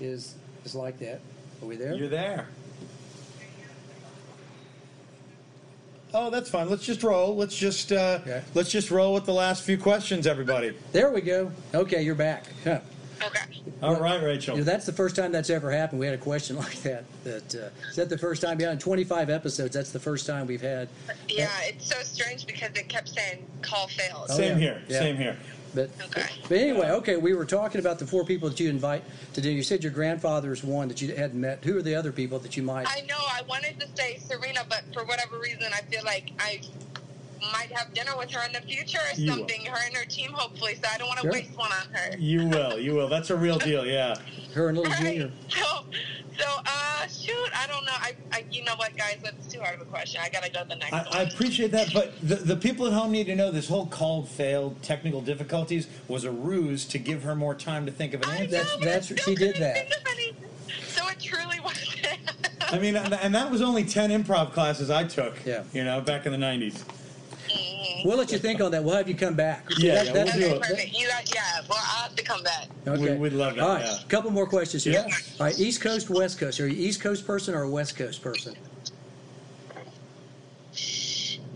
is is like that. Are we there? You're there. Oh, that's fine. Let's just roll. Let's just uh, Okay. let's just roll with the last few questions, everybody. There we go. Okay, you're back. Huh. Okay. All right, Rachel. You know, that's the first time that's ever happened. We had a question like that. That uh, is that the first time? Yeah, in 25 episodes, that's the first time we've had. Yeah, it's so strange because it kept saying call failed. Oh, Same yeah. here. Yeah. Same here. But Okay. but anyway, okay. We were talking about the four people that you invite to dinner. You said your grandfather's one that you hadn't met. Who are the other people that you might? I know I wanted to say Serena, but for whatever reason, I feel like I might have dinner with her in the future or You will. something. Her and her team, hopefully. So I don't want to Sure. waste one on her. You will. You will. That's a real deal. Yeah. Her and little Right. Junior. So, so uh, shoot, I don't know. I, I, you know what, guys? That's too hard of a question. I gotta go to the next I, one. I appreciate that, but the, the people at home need to know this whole called failed technical difficulties was a ruse to give her more time to think of an I answer. That's- know, but that's- I still she did that. think of anything. So it truly wasn't. I mean, and and that was only 10 improv classes I took, Yeah. you know, back in the 90s. We'll let you think on that. We'll have you come back. Yeah, That- yeah, that's- we'll do okay, it. perfect. You got, yeah. Well, I'll have to come back. Okay. We- we'd love that, All right, yeah. a couple more questions here. Yeah. All right, East Coast, West Coast. Are you East Coast person or a West Coast person?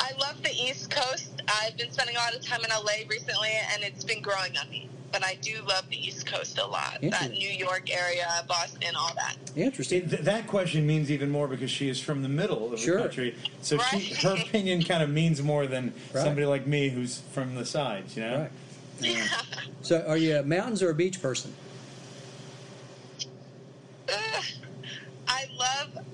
I love the East Coast. I've been spending a lot of time in LA recently, and it's been growing on me. But I do love the East Coast a lot. That New York area, Boston, all that. Interesting. It, th- that question means even more because she is from the middle of Sure. the country. So she, her opinion kind of means more than Right. somebody like me who's from the sides, you know? Right. So, are you a mountains or a beach person? Ugh. I love.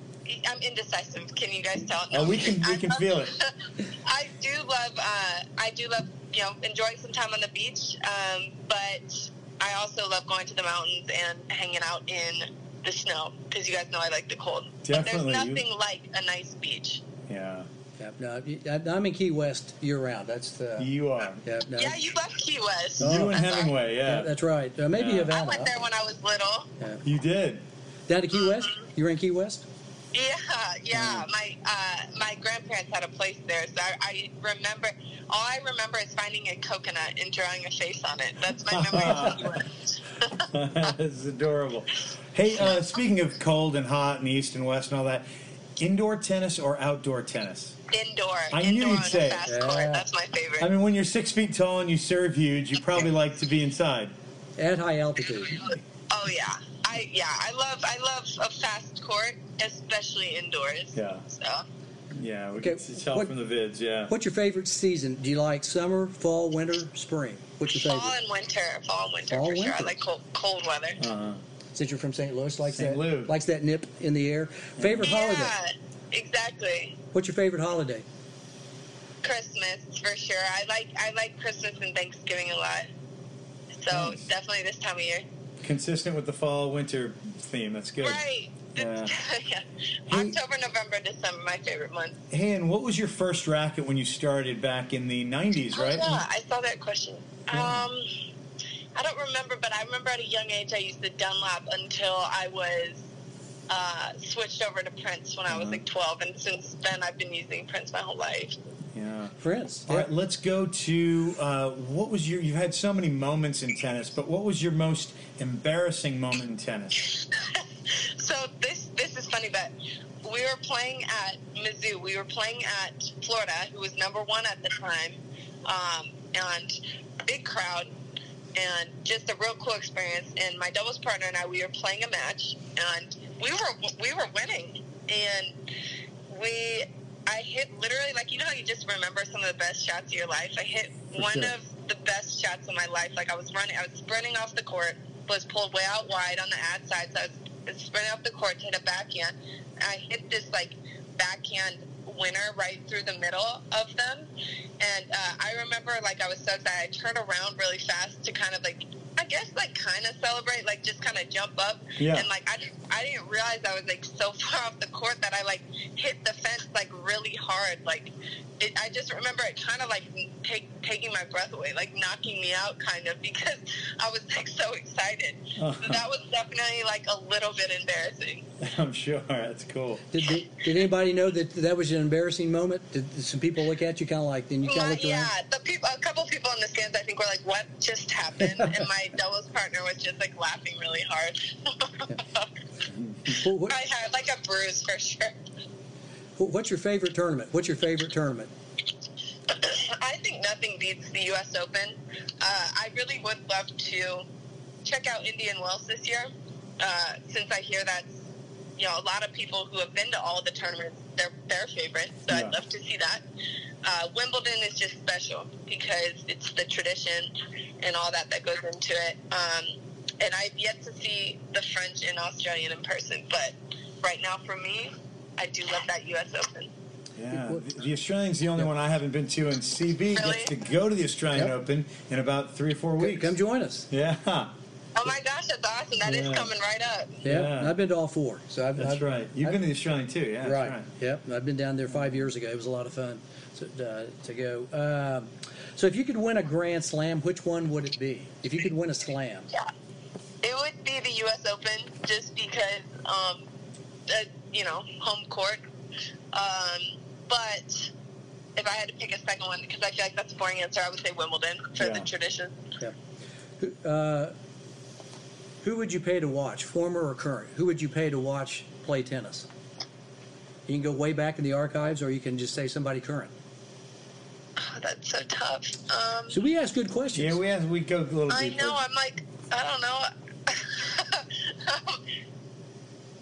I'm indecisive. Can you guys tell? Oh, we can- we can love- feel it. I do love. Uh, I do love. You know, enjoying some time on the beach. Um, but I also love going to the mountains and hanging out in the snow because you guys know I like the cold. Definitely, But there's nothing like a nice beach. Yeah. Yeah, no, I- I'm in Key West year round. That's the. You are. Yeah, no, Yeah, you love Key West. Oh. you and That's Hemingway, yeah, yeah. that's right. Uh, maybe Yeah. Havana. I went there when I was little. Yeah. You did. Down to Key West. You were in Key West. Yeah, yeah. My uh, my grandparents had a place there, so I, I remember. All I remember is finding a coconut and drawing a face on it. That's my memory of Key That's adorable. Hey, uh, speaking of cold and hot and east and west and all that, indoor tennis or outdoor tennis? Indoor. I knew you'd say it. fast Yeah. court. That's my favorite. I mean, when you're six feet tall and you serve huge, you probably like to be inside. At high altitude. oh yeah. I yeah. I love I love a fast court, especially indoors. Yeah. So Yeah, we Okay, can tell what- from the vids, yeah. What's your favorite season? Do you like summer, fall, winter, spring? What's your fall favorite? Fall and winter. Fall and winter Fall, for sure. I like cold cold weather. Uh-huh. Since you're from St. Louis, likes St. that Louis. likes that nip in the air. Favorite holiday? Yeah, exactly. What's your favorite holiday? Christmas for sure. I like I like Christmas and Thanksgiving a lot. So Nice. definitely this time of year. Consistent with the fall winter theme. That's good. Right. Yeah. yeah. Hey- October, November, December, my favorite month. Hey, and what was your first racket when you started back in the 90s, right? Oh, yeah, I saw that question. Um, I don't remember, but I remember at a young age I used the Dunlop until I was uh, switched over to Prince when I was Mhm. like 12, and since then I've been using Prince my whole life. Yeah. Prince. All right, let's go to uh, what was your? You had so many moments in tennis, but what was your most embarrassing moment in tennis? So this this is funny, but we were playing at Mizzou. We were playing at Florida, who was number one at the time, um, and big crowd, and just a real cool experience. And my doubles partner and I, we were playing a match, and we were we were winning, and we. I hit literally like you know how you just remember some of the best shots of your life. I hit For one sure. of the best shots of my life. Like I was running, I was sprinting off the court, was pulled way out wide on the ad side, so I was sprinting off the court to hit a backhand. I hit this like backhand winner right through the middle of them, and uh, I remember like I was so excited. I turned around really fast to kind of like. I guess like kind of celebrate, like just kind of jump up, Yeah. and like I, didn't- I didn't realize I was like so far off the court that I like hit the fence like really hard. Like it, I just remember it kind of like take, taking my breath away, like knocking me out, kind of because I was like so excited. So uh-huh. that was definitely like a little bit embarrassing. I'm sure that's cool. Did, did, did anybody know that that was an embarrassing moment? Did, did some people look at you kind of like, then you kind of Well, looked around? yeah, the people, a couple people in the stands, I think, were like, "What just happened?" and my doubles partner was just like laughing really hard. Wh- what- I had like a bruise for sure. what's your favorite tournament? What's your favorite tournament? I think nothing beats the U.S. Open. Uh, I really would love to check out Indian Wells this year, uh, since I hear that's you know a lot of people who have been to all the tournaments, they're their favorite. So Yeah. I'd love to see that. Uh, Wimbledon is just special because it's the tradition and all that that goes into it. Um, and I've yet to see the French and Australian in person, but right now for me, I do love that U.S. Open. Yeah, the, the Australian's the only one I haven't been to, and CB Really? gets to go to the Australian Yep. Open in about three or four weeks. Come join us. Yeah, Oh my gosh, that's awesome! That is Yeah. coming right up. Yeah, Yeah. I've been to all four. So I've, that's I've, right. You've I've- been to the Australian too. Yeah, that's right. right. Yep. I've been down there five years ago. It was a lot of fun to, uh, to go. Um, so if you could win a Grand Slam, which one would it be? If you could win a slam, Yeah, it would be the U.S. Open just because, um, uh, you know, home court. Um, but if I had to pick a second one, because I feel like that's a boring answer, I would say Wimbledon for the tradition. who, uh, who would you pay to watch, former or current? Who would you pay to watch play tennis? You can go way back in the archives, or you can just say somebody current. Oh, that's so tough. Um, So we ask good questions. Yeah, we have, we go a little I deeper. know. I'm like, I don't know.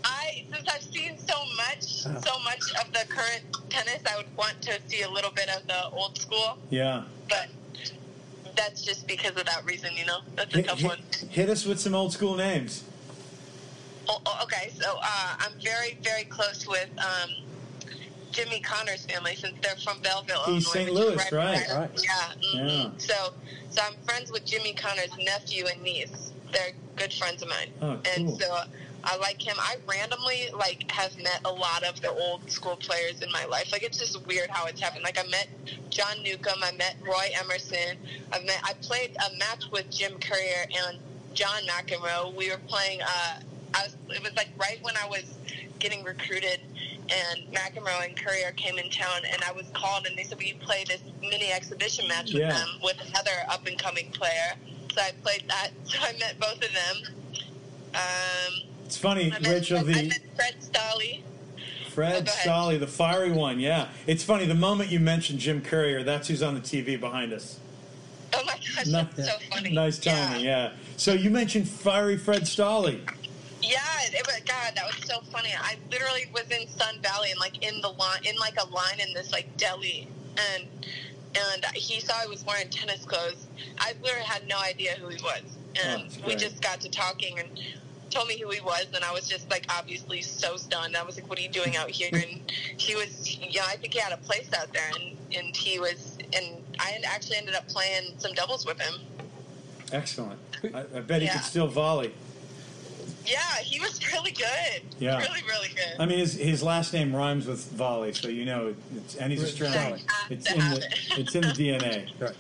I since I've seen so much, so much of the current tennis, I would want to see a little bit of the old school. Yeah. but that's just because of that reason, you know. That's a Hit, tough hit- one. hit us with some old school names. Oh, oh, okay, so uh, I'm very, very close with um, Jimmy Connors' family since they're from Belleville, East Illinois. St. which is Louis, right. us. Right. Yeah. mhm. Yeah. So, so I'm friends with Jimmy Connors' nephew and niece. They're good friends of mine, Oh, and so I like him. I randomly like have met a lot of the old school players in my life. Like it's just weird how it's happened. Like I met John Newcombe, I met Roy Emerson. I met I played a match with Jim Courier and John McEnroe. We were playing. Uh, I was. It was like right when I was getting recruited, and McEnroe and Courier came in town, and I was called, and they said, "Will you play this mini exhibition match with Yeah. them with another up and coming player?" So I played that. So I met both of them. Um, It's funny, I met, Rachel. I The met Fred Stolle. Fred Oh, the fiery one. Yeah, it's funny. The moment you mentioned Jim Courier, that's who's on the TV behind us. Oh my gosh, that's so funny. Nice timing. Yeah. So you mentioned fiery Fred Stolle. Yeah, it was God. That was so funny. I literally was in Sun Valley and like in the line, in like a line in this like deli, and and he saw I was wearing tennis clothes. I literally had no idea who he was, and Oh, we just got to talking and told me who he was, and I was just like obviously so stunned. I was like, "What are you doing out here?" And he was, yeah, I think he had a place out there, and and he was, and I actually ended up playing some doubles with him. Excellent. I, I bet he Yeah. could still volley. Yeah, he was really good. Yeah. really, really good. I mean, his, his last name rhymes with volley, so you know, it's, and he's Australian. Solly. It's in the it. it's in the DNA. Right.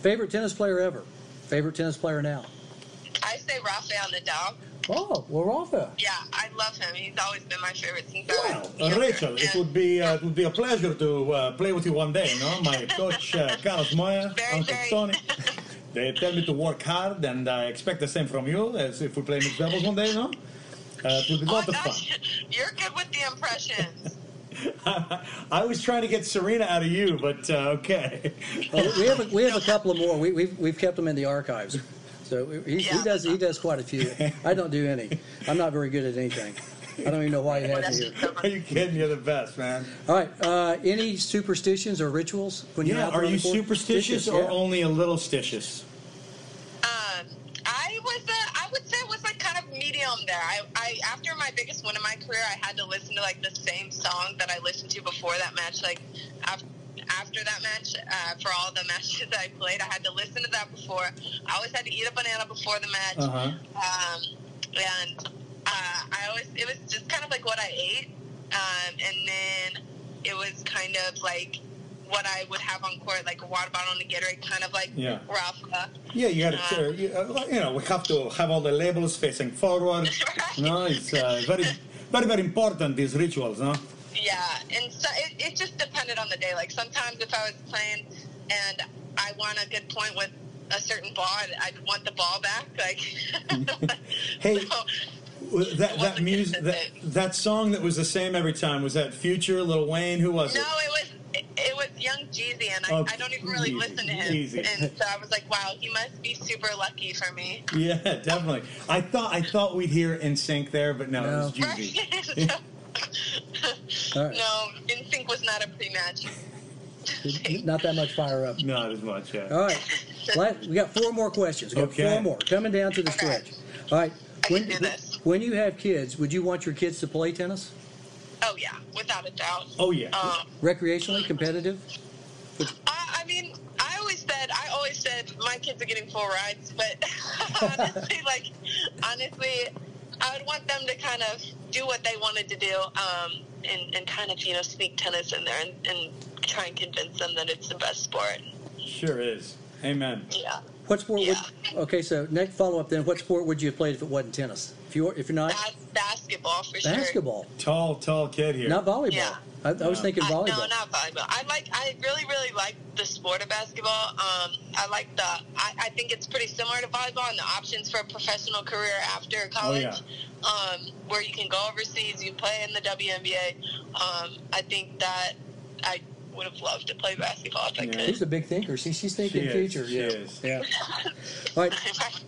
Favorite tennis player ever? Favorite tennis player now? I say Rafael Nadal. Oh, well, Rafa. Yeah, I love him. He's always been my favorite since I Well, was uh, younger. Rachel, it would be uh, it would be a pleasure to uh, play with you one day. No, my coach uh, Carlos Moya, Very, Uncle very. Tony. They tell me to work hard, and I expect the same from you as if we play mixed doubles one day. No. Uh, it would be a Oh, lot of fun. gosh, you're good with the impressions. I was trying to get Serena out of you, but uh, okay. Well, we have a, we have a couple of more. We, we've we've kept them in the archives. So he, he Yeah. does he does quite a few. I don't do any. I'm not very good at anything. I don't even know why he Well, has that's me here. just Are you kidding? You're the best, man. All right. Uh, any superstitions or rituals when you're Yeah, out there are on you the course? superstitious or yeah. only a little stitious? Um, I was, uh, I would say, it was like kind of medium there. I, I, after my biggest win in my career, I had to listen to like the same song that I listened to before that match. Like after, after that match, uh, for all the matches I played, I had to listen to that before. I always had to eat a banana before the match. Uh-huh. Um, and uh, I always, it was just kind of like what I ate. Um, and then it was kind of like what I would have on court, like a water bottle and a Gatorade, kind of like Yeah. Rafa. Yeah, you got Uh, to, you, uh, you know, we have to have all the labels facing forward. Right. No, it's uh, very, very, very important, these rituals, no? Yeah, and so it, it just depended on the day. Like sometimes if I was playing and I won a good point with a certain ball, I'd, I'd want the ball back. Like, Hey, so, That, that music, that, that song that was the same every time, was that Future, Lil Wayne? Who was no, it? No, it was it, it was Young Jeezy, and I, Oh, I don't even really Jeezy, listen to him. Jeezy. And so I was like, wow, he must be super lucky for me. Yeah, definitely. I thought I thought we'd hear NSYNC there, but no, it was No. Jeezy. All right. no, NSYNC was not a pre-match. Not that much fire up. Not as much, yeah. All right. La- We got four more questions. We got Okay. four more coming down to the Okay. stretch. All right. I When, can do this. when you have kids, would you want your kids to play tennis? Oh yeah, without a doubt. Oh yeah. Um, Recreationally, competitive? I, I mean, I always said, I always said my kids are getting full rides, but honestly, like, honestly, I would want them to kind of do what they wanted to do, um, and, and kind of, you know, sneak tennis in there and, and try and convince them that it's the best sport. Sure is. Amen. Yeah. What sport Yeah. would? Okay, so next follow up then. What sport would you have played if it wasn't tennis? If you're if you're not Bas- basketball for sure. basketball, Tall, tall kid here. not volleyball. Yeah. I, I was No. thinking I, volleyball. no, not volleyball. I like. I really, really like the sport of basketball. Um, I like the. I, I think it's pretty similar to volleyball and the options for a professional career after college, Oh, yeah. um, where you can go overseas, you play in the WNBA. Um, I think that I would have loved to play basketball if I Yeah. She's a big thinker. See, she's thinking She is, future. she yeah. is. Yeah. All right.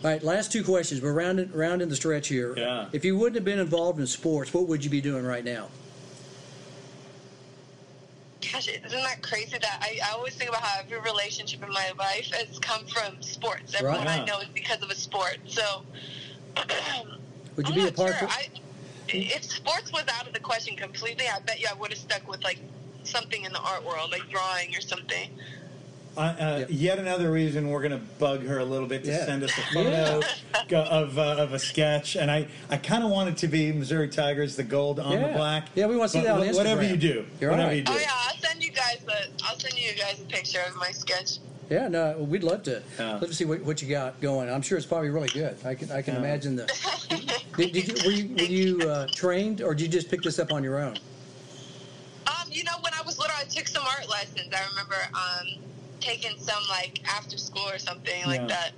could. All right. Last two questions. We're rounding rounding the stretch here. Yeah. If you wouldn't have been involved in sports, what would you be doing right now? Gosh, isn't that crazy that I, I always think about how every relationship in my life has come from sports. Everyone Right. I know is because of a sport. So, Would you I'm be a not part? sure. of I, if sports was out of the question completely, I bet you I would have stuck with like something in the art world, like drawing or something. Uh, uh, Yep. Yet another reason we're going to bug her a little bit to Yeah. send us a photo go- of, uh, of a sketch. And I, I kind of want it to be Missouri Tigers, the gold on the black. Yeah, we wanna see But that on wh- Whatever you do. You're whatever right. you do. Oh yeah, I'll send you guys a I'll send you guys a picture of my sketch. Yeah, no, we'd love to. Yeah. Love to see what, what you got going. I'm sure it's probably really good. I can I can Yeah. imagine the. Did, did you were you, were you uh, trained or did you just pick this up on your own? Um, you know, when I was little, I took some art lessons. I remember um, taking some like after school or something like Yeah. that.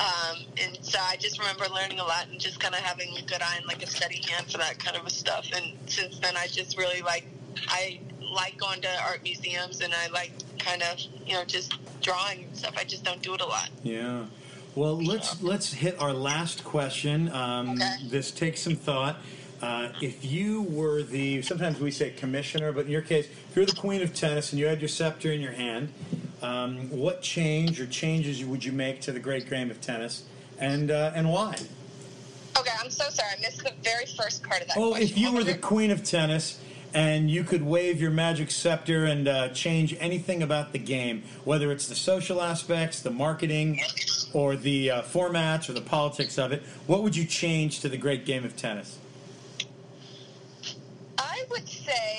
Um, and so I just remember learning a lot and just kind of having a good eye and like a steady hand for that kind of stuff. And since then, I just really like I like going to art museums and I like kind of you know just drawing and stuff. I just don't do it a lot. Yeah. Well, let's let's hit our last question. Um, Okay. This takes some thought. Uh, if you were the, sometimes we say commissioner, but in your case, if you're the queen of tennis and you had your scepter in your hand, um, what change or changes would you make to the great game of tennis, and uh, and why? Okay, I'm so sorry. I missed the very first part of that. Oh, question. if you were the queen of tennis and you could wave your magic scepter and uh, change anything about the game, whether it's the social aspects, the marketing, or the uh, formats or the politics of it, what would you change to the great game of tennis? I would say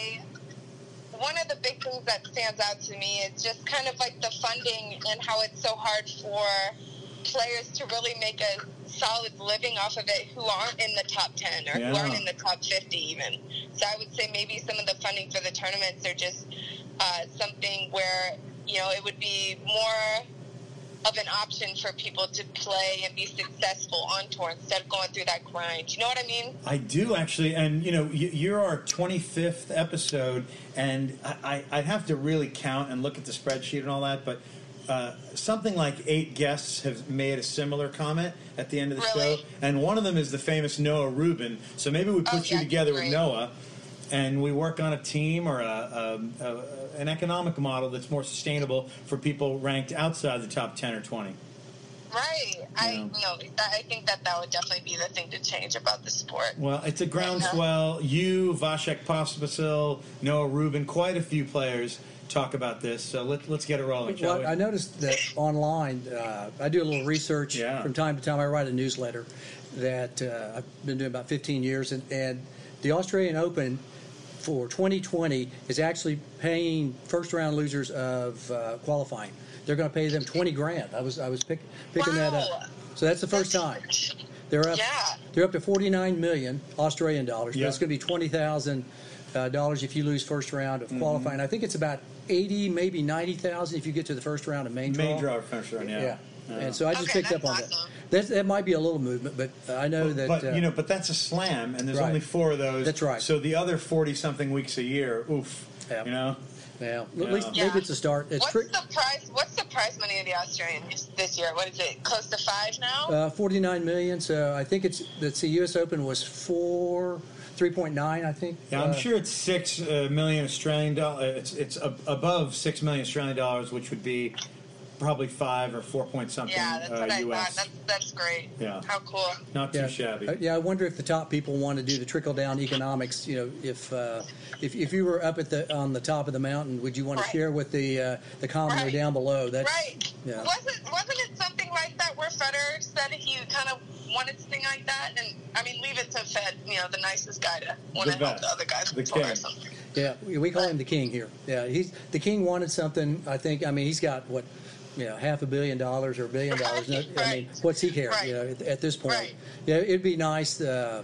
one of the big things that stands out to me is just kind of like the funding and how it's so hard for players to really make a solid living off of it who aren't in the top 10 or Yeah. who aren't in the top 50 even. So I would say maybe some of the funding for the tournaments are just uh, something where, you know, it would be more of an option for people to play and be successful on tour instead of going through that grind. You know what I mean? I do actually, and you know, you're our 25th episode, and I, I, I'd have to really count and look at the spreadsheet and all that, but uh, something like eight guests have made a similar comment at the end of the Really? show, and one of them is the famous Noah Rubin. So maybe we put Oh, you yeah, together with. Noah, and we work on a team or a, a, a, an economic model that's more sustainable for people ranked outside the top 10 or 20. Right. I Yeah. no. That, I think that that would definitely be the thing to change about the sport. Well, it's a groundswell. You, Vasek Pospisil, Noah Rubin, quite a few players talk about this. So let, let's get it rolling, shall Well, we? I noticed that online, uh, I do a little research Yeah. from time to time. I write a newsletter that uh, I've been doing about 15 years, and, and the Australian Open for 2020 is actually paying first round losers of uh, qualifying. They're going to pay them 20 grand. I was I was pick, picking that Wow. up. So that's the first time. They're up. Yeah. They're up to 49 million Australian dollars. Yeah. But it's going to be 20,000 uh, dollars if you lose first round Mm-hmm. of qualifying. I think it's about 80, maybe 90,000 if you get to the first round of main draw. Main draw finish run, yeah. Yeah. And so I just Okay, picked up that's on that. awesome. that. That might be a little movement, but I know that. but uh, you know, but that's a slam, and there's Right. only four of those. That's right. So the other forty something weeks a year, oof. Yeah. You know, yeah, Yeah. at least Yeah. maybe it's a start. It's What's tri- the prize? What's the prize money of the Australian this year? What is it? Close to five now? uh, 49 million. So I think it's that's the U.S. Open was four, 3.9, I think. yeah, I'm Uh, sure it's six uh, million Australian dollars. It's it's ab- above six million Australian dollars, which would be probably five or four point something yeah, that's uh, what I US. thought. That's that's great. Yeah. How cool. Not too Yeah. shabby. Uh, yeah, I wonder if the top people want to do the trickle down economics. You know, if uh, if if you were up at the on the top of the mountain, would you want to share with the uh, the commoner Right. down below? That's Right. Yeah. Wasn't wasn't it something like that where Federer said he kind of wanted something like that? And I mean, leave it to Fed, you know, the nicest guy to want The to help the other guys The king. or something. Yeah, we, we call him the king here. Yeah, he's the king wanted something. I think. I mean, he's got what, you know, half a billion dollars or a billion dollars. No- I mean, Right. what's he care? Right. You know, at, at this point. Right. Yeah, it'd be nice uh,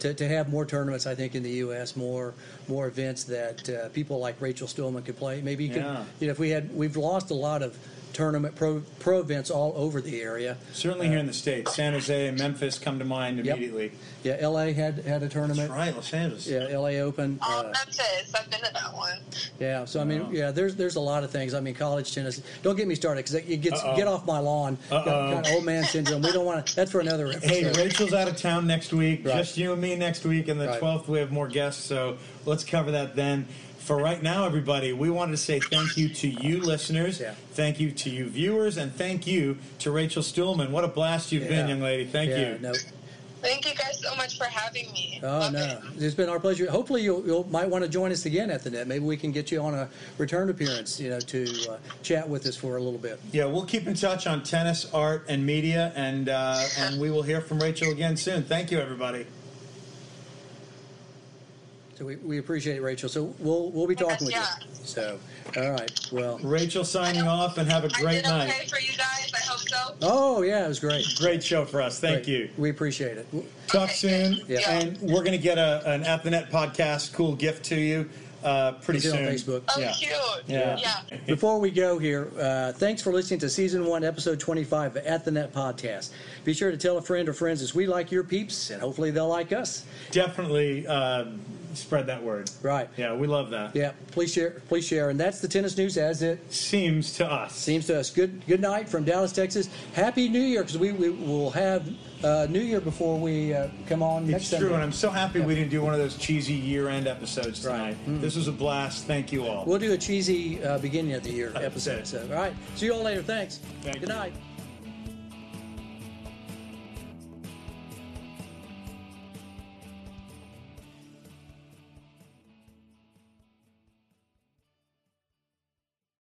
to to have more tournaments. I think in the U.S. more more events that uh, people like Rachel Stuhlmann could play. Maybe you could. Yeah. You know, if we had, we've lost a lot of tournament pro pro events all over the area. Certainly here in the states, San Jose and Memphis come to mind Yep. immediately. Yeah, L.A. had had a tournament. That's right, Los Angeles. Yeah, L.A. Open. Oh, uh, Memphis. I've been to that one. Yeah, so I mean, Wow. yeah, there's there's a lot of things. I mean, college tennis. Don't get me started because it gets Uh-oh. get off my lawn. Uh-oh. Kind of old man syndrome. We don't want to. That's for another episode. Hey, Rachel's out of town next week. Right. Just you and me next week, and the Right. 12th we have more guests. So let's cover that then. For right now, everybody, we wanted to say thank you to you listeners, Yeah. thank you to you viewers, and thank you to Rachel Stuhlmann. What a blast you've been, young lady. Thank yeah, you. No, Thank you guys so much for having me. oh Love no, it. it's been our pleasure. Hopefully, you'll, you'll might want to join us again at the net. Maybe we can get you on a return appearance. You know, to uh, chat with us for a little bit. Yeah, we'll keep in touch on tennis, art, and media, and uh, and we will hear from Rachel again soon. Thank you, everybody. So we, we appreciate it, Rachel. So we'll we'll be talking with Yeah. you. So all right, well, Rachel signing off, and have a great I did night. okay for you guys. I hope so. oh yeah, it was great. Great show for us. Thank Great. you. We appreciate it. Talk Okay, soon, good. Yeah. and we're going to get a, an At the Net podcast cool gift to you uh, pretty Is soon. on Facebook? Oh, Yeah. cute. Yeah. yeah. Before we go here, uh, thanks for listening to season one, episode 25 of At the Net podcast. Be sure to tell a friend or friends as we like your peeps, and hopefully they'll like us. Definitely um, spread that word. Right. Yeah, we love that. Yeah. Please share. Please share. And that's the tennis news as it Seems to us. seems to us. Good. Good night from Dallas, Texas. Happy New Year, because we, we will have uh, New Year before we uh, come on next It's Sunday. true, and I'm so happy we didn't do one of those cheesy year-end episodes Right. tonight. This was a blast. Thank you all. We'll do a cheesy uh, beginning of the year episode. So, all right. See you all later. Thanks. Thank Good you. night.